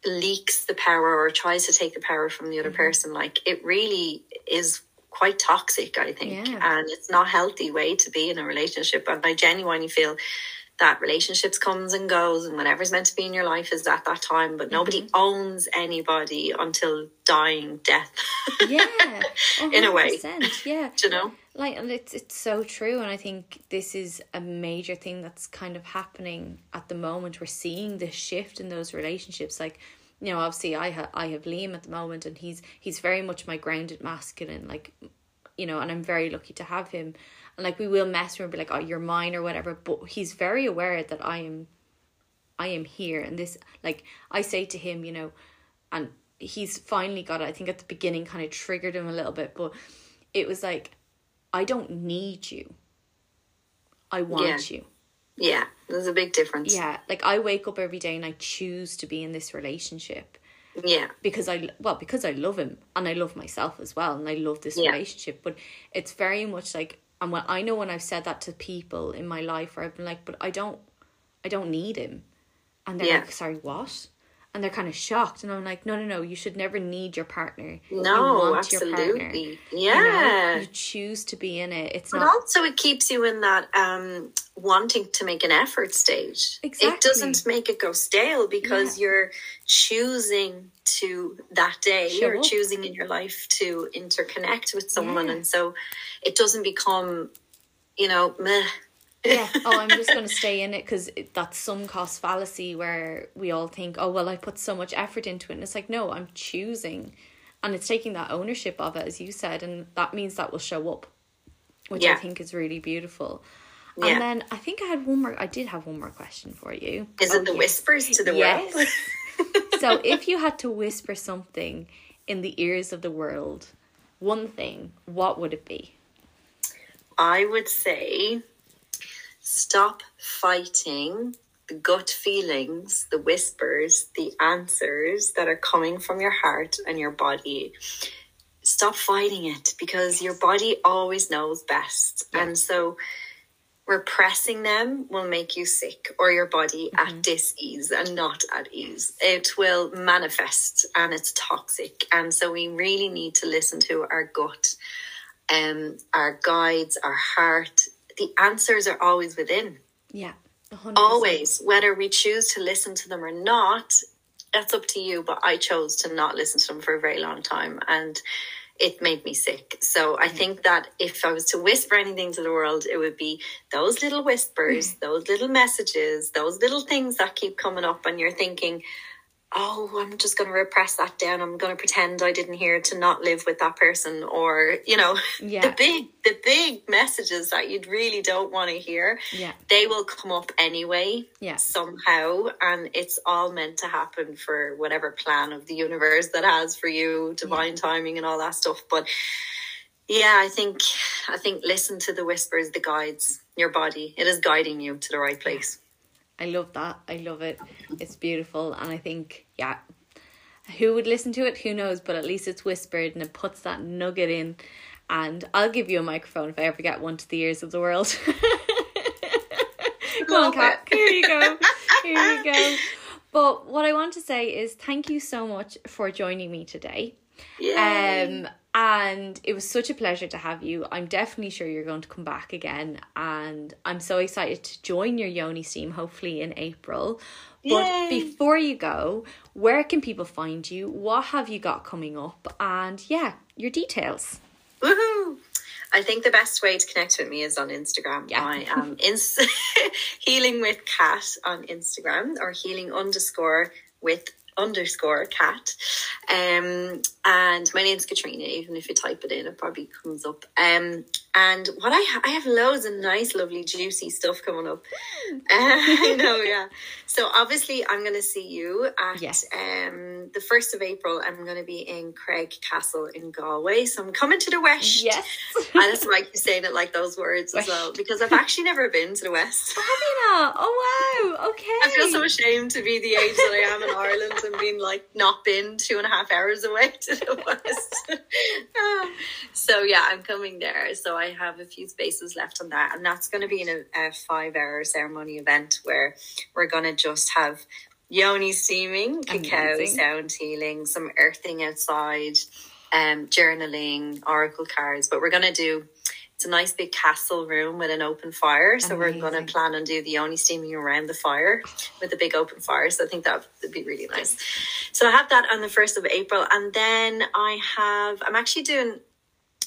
leaks the power or tries to take the power from the other Mm-hmm. person, like it really is quite toxic. I think, Yeah. and it's not a healthy way to be in a relationship. And I genuinely feel that relationships comes and goes and whatever's meant to be in your life is at that time but nobody Mm-hmm. owns anybody until dying death yeah. [laughs] In a way. Yeah. [laughs] Do you know like and it's it's so true and i think this is a major thing that's kind of happening at the moment we're seeing this shift in those relationships like you know obviously i have i have liam at the moment and he's he's very much my grounded masculine like you know and i'm very lucky to have him and like we will mess and be like oh you're mine or whatever. But he's very aware that i am i am here. And this like i say to him you know and he's finally got it. I think at the beginning kind of triggered him a little bit. But it was like I don't need you. I want you. yeah. There's a big difference. Yeah, like I wake up every day and I choose to be in this relationship. Yeah. Because I well because I love him and I love myself as well and I love this Yeah. relationship. But it's very much like and when I know when I've said that to people in my life where I've been like, but I don't, I don't need him, and they're Yeah. like, sorry, what? And they're kind of shocked, and I'm like, no, no, no, you should never need your partner. You no want your partner. absolutely You know? yeah you choose to be in it. It's but not also it keeps you in that um wanting to make an effort stage exactly. it doesn't make it go stale because you're choosing to that day Show you're choosing in your life to interconnect with someone Yeah. and so it doesn't become you know meh. Yeah oh i'm just going to stay in it because that's some cost fallacy where we all think oh well i put so much effort into it and it's like no i'm choosing and it's taking that ownership of it as you said and that means that will show up which i think is really beautiful Yeah. and then i think i had one more i did have one more question for you Is Oh, it the yes. whispers to the Yes. world? [laughs] so if you had to whisper something in the ears of the world one thing what would it be I would say stop fighting the gut feelings, the whispers, the answers that are coming from your heart and your body. Stop fighting it because your body always knows best. Yeah. And so repressing them will make you sick or your body at dis-ease and not at ease it will manifest and it's toxic and so we really need to listen to our gut um our guides our heart the answers are always within. Yeah 100%. always whether we choose to listen to them or not that's up to you but i chose to not listen to them for a very long time and it made me sick. So i think that if i was to whisper anything to the world it would be those little whispers those little messages those little things that keep coming up and you're thinking oh i'm just going to repress that down. I'm going to pretend i didn't hear to not live with that person or you know [laughs] Yeah. the big the big messages that you really don't want to hear yeah. they will come up anyway Yeah. somehow. And it's all meant to happen for whatever plan of the universe that has for you divine timing and all that stuff. But yeah i think i think listen to the whispers the guides your body. It is guiding you to the right place I love that. I love it. It's beautiful. And I think, yeah, who would listen to it? Who knows? But at least it's whispered and it puts that nugget in. And I'll give you a microphone if I ever get one to the ears of the world. [laughs] Come on, Cat. Here you go. Here you go. [laughs] But what I want to say is thank you so much for joining me today. yeah Um, And it was such a pleasure to have you. I'm definitely sure you're going to come back again. And I'm so excited to join your Yoni steam, hopefully in April. But Yay. before you go, where can people find you? What have you got coming up? And yeah, your details. Woohoo! I think the best way to connect with me is on Instagram. Yeah. I am [laughs] ins- [laughs] healing with cat on Instagram or healing underscore with underscore cat. Um, and my name's Katrina. Even if you type it in, it probably comes up. Um, and what I ha- I have loads of nice, lovely, juicy stuff coming up. Uh, [laughs] I know, yeah. So obviously, I'm going to see you at yes. um the first of April. I'm going to be in Cregg Castle in Galway. So I'm coming to the west. Yes, and it's like you saying it like those words west. as well because I've actually never been to the west. [laughs] Have you not? Oh wow. Okay. I feel so ashamed to be the age that I am in Ireland and being like not been two and a half hours away to the west. [laughs] so yeah, I'm coming there. So I have a few spaces left on that, and that's going to be in a, a five-hour ceremony event where we're going to just have yoni steaming, cacao, Amazing. sound healing, some earthing outside, um, journaling, oracle cards. But we're going to do it's a nice big castle room with an open fire. So Amazing. we're going to plan on do the yoni steaming around the fire with a big open fire. So I think that would be really nice. So I have that on the 1st of April. And then I have, I'm actually doing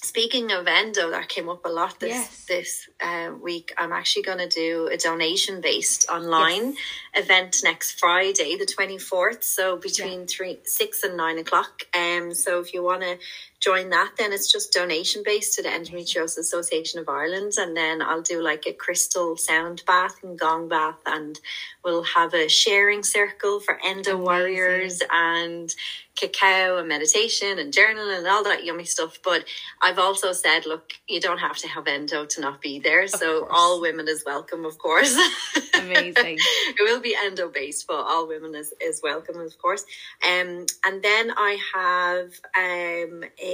Speaking of endo, that came up a lot this yes. this uh, week. I'm actually going to do a donation based online yes. event next Friday, the 24th. So between yeah. three, six and nine o'clock. Um, so if you want to join that, then it's just donation based to the Endometriosis Association of Ireland. And then I'll do like a crystal sound bath and gong bath, and we'll have a sharing circle for endo Amazing. warriors and cacao and meditation and journaling and all that yummy stuff. But I've also said, look, you don't have to have endo to not be there. Of so course. all women is welcome, of course. [laughs] Amazing. it will be endo based, but all women is, is welcome, of course. Um, and then I have um, a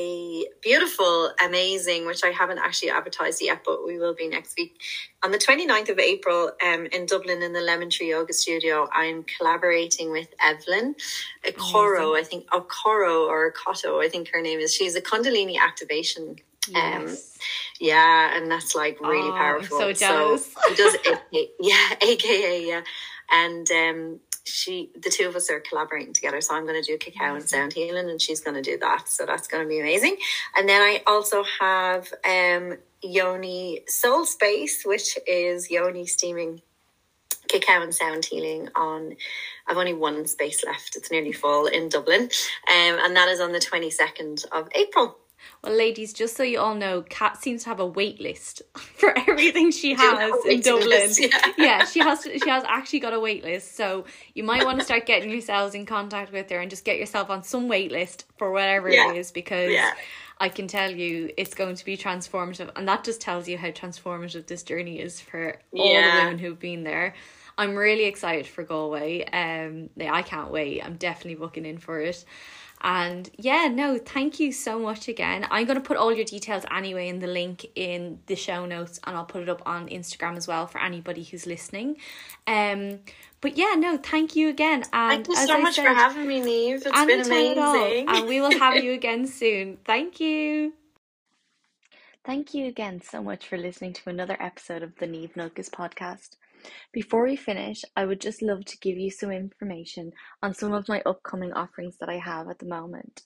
beautiful, amazing, which I haven't actually advertised yet, but we will be next week on the 29th of April um, in Dublin in the Lemon Tree Yoga Studio, I'm collaborating with Evelyn Okoro, I think Okoro or Koto, I think her name is. She's a Kundalini activation. Um, yes. yeah, and that's like really oh, powerful. I'm so jealous. So she does, [laughs] yeah, AKA, yeah. And um, she the two of us are collaborating together so i'm going to do cacao and sound healing and she's going to do that so that's going to be amazing and then i also have um Yoni Soul Space, which is Yoni steaming cacao and sound healing on I've only one space left. It's nearly full in Dublin. Um, and that is on the 22nd of April. Well, ladies, just so you all know, Cat seems to have a wait list [laughs] for everything she has in Dublin. List, [laughs] yeah. yeah, she has. She has actually got a wait list, so you might want to start getting yourselves in contact with her and just get yourself on some wait list for whatever yeah. it is, because yeah. I can tell you it's going to be transformative. And that just tells you how transformative this journey is for all the women who've been there. I'm really excited for Galway. Um, I can't wait. I'm definitely booking in for it. And yeah, no, thank you so much again. I'm going to put all your details anyway in the link in the show notes and I'll put it up on Instagram as well for anybody who's listening. Um, but yeah, no, thank you again. And thank you so I much said, for having me, Neve. It's been amazing. And we will have you [laughs] again soon. Thank you. Thank you again so much for listening to another episode of the Neve Nuggets podcast. Before we finish, I would just love to give you some information on some of my upcoming offerings that I have at the moment.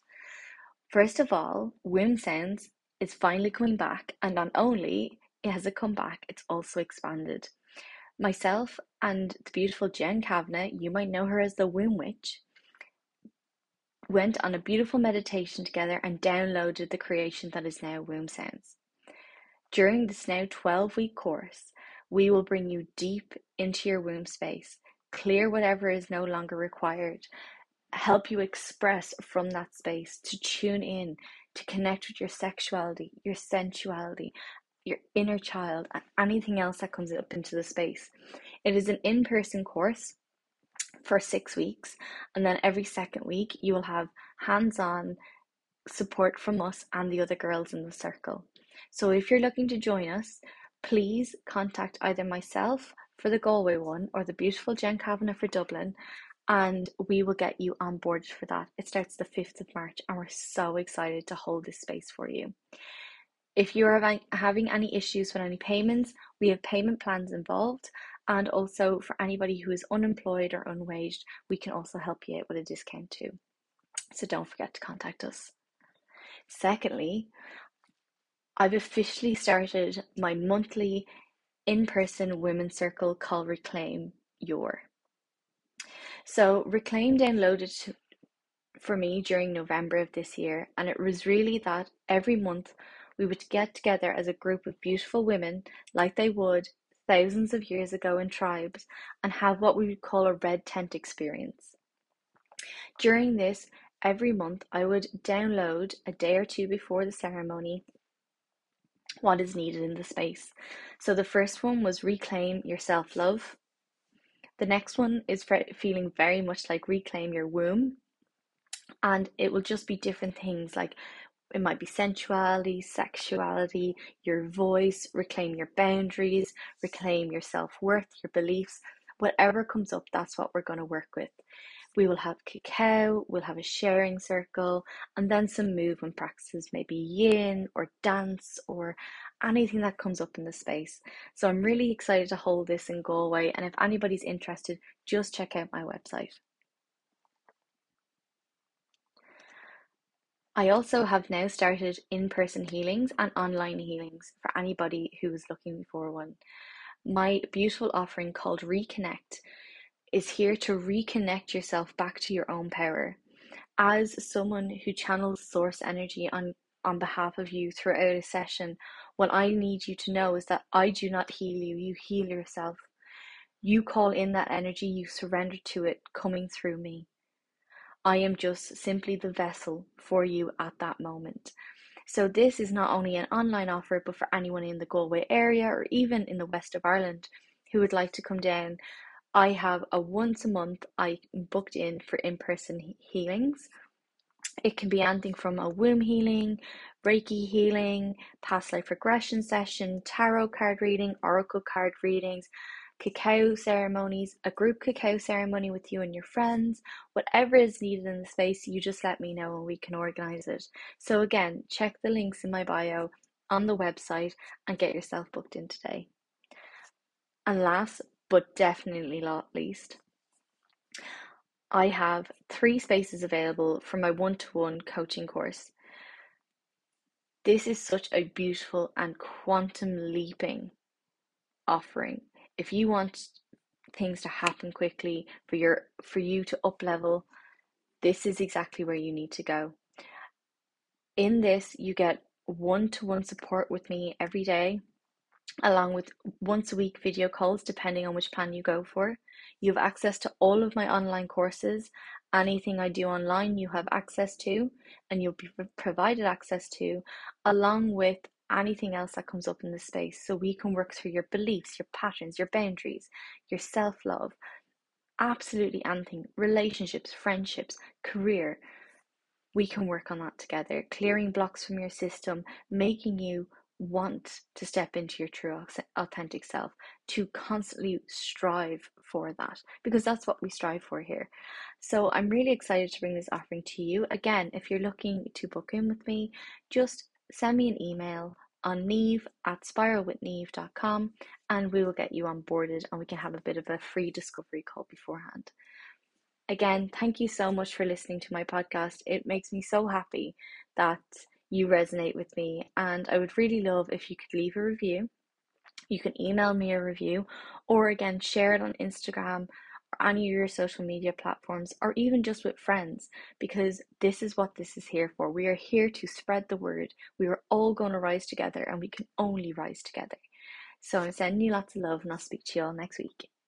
First of all, Womb Sounds is finally coming back, and not only it has it come back, it's also expanded. Myself and the beautiful Jen Kavanagh, you might know her as the Womb Witch, went on a beautiful meditation together and downloaded the creation that is now Womb Sounds. During this now 12 week course, we will bring you deep into your womb space, clear whatever is no longer required, help you express from that space, to tune in, to connect with your sexuality, your sensuality, your inner child, and anything else that comes up into the space. It is an in person course for six weeks, and then every second week, you will have hands on support from us and the other girls in the circle. So, if you're looking to join us, please contact either myself for the Galway one or the beautiful Jen Kavanagh for Dublin and we will get you on board for that. It starts the 5th of March, and we're so excited to hold this space for you. If you're having any issues with any payments, we have payment plans involved, and also for anybody who is unemployed or unwaged, we can also help you out with a discount too. So don't forget to contact us. Secondly, I've officially started my monthly in person women's circle called Reclaim Your. So, Reclaim downloaded for me during November of this year, and it was really that every month we would get together as a group of beautiful women, like they would thousands of years ago in tribes, and have what we would call a red tent experience. During this, every month I would download a day or two before the ceremony what is needed in the space. So the first one was reclaim your self love. The next one is feeling very much like reclaim your womb. And it will just be different things like it might be sensuality, sexuality, your voice, reclaim your boundaries, reclaim your self worth, your beliefs. Whatever comes up, that's what we're going to work with. We will have cacao, we'll have a sharing circle, and then some movement practices, maybe yin or dance or anything that comes up in the space. So I'm really excited to hold this in Galway, and if anybody's interested, just check out my website. I also have now started in person healings and online healings for anybody who is looking for one. My beautiful offering called Reconnect is here to reconnect yourself back to your own power. As someone who channels source energy on, on behalf of you throughout a session, what I need you to know is that I do not heal you, you heal yourself. You call in that energy, you surrender to it coming through me. I am just simply the vessel for you at that moment. So, this is not only an online offer, but for anyone in the Galway area or even in the west of Ireland who would like to come down I have a once a month I booked in for in-person healings. It can be anything from a womb healing, Reiki healing, past life regression session, tarot card reading, oracle card readings, cacao ceremonies, a group cacao ceremony with you and your friends, whatever is needed in the space, you just let me know and we can organize it. So, again, check the links in my bio on the website and get yourself booked in today. And last but definitely not least, I have three spaces available for my one to one coaching course. This is such a beautiful and quantum leaping offering. If you want things to happen quickly for your for you to up level, this is exactly where you need to go. In this, you get one to one support with me every day along with once a week video calls, depending on which plan you go for. You have access to all of my online courses. Anything I do online, you have access to, and you'll be provided access to, along with anything else that comes up in the space. So we can work through your beliefs, your patterns, your boundaries, your self love, absolutely anything relationships, friendships, career. We can work on that together, clearing blocks from your system, making you want to step into your true authentic self to constantly strive for that because that's what we strive for here. So i'm really excited to bring this offering to you. Again if you're looking to book in with me just send me an email on neve at spiralwithneve.com and we will get you onboarded and we can have a bit of a free discovery call beforehand. Again thank you so much for listening to my podcast. It makes me so happy that you resonate with me. And I would really love if you could leave a review. You can email me a review or again share it on Instagram or any of your social media platforms or even just with friends because this is what this is here for. We are here to spread the word. We are all going to rise together and we can only rise together. So I'm sending you lots of love and I'll speak to you all next week.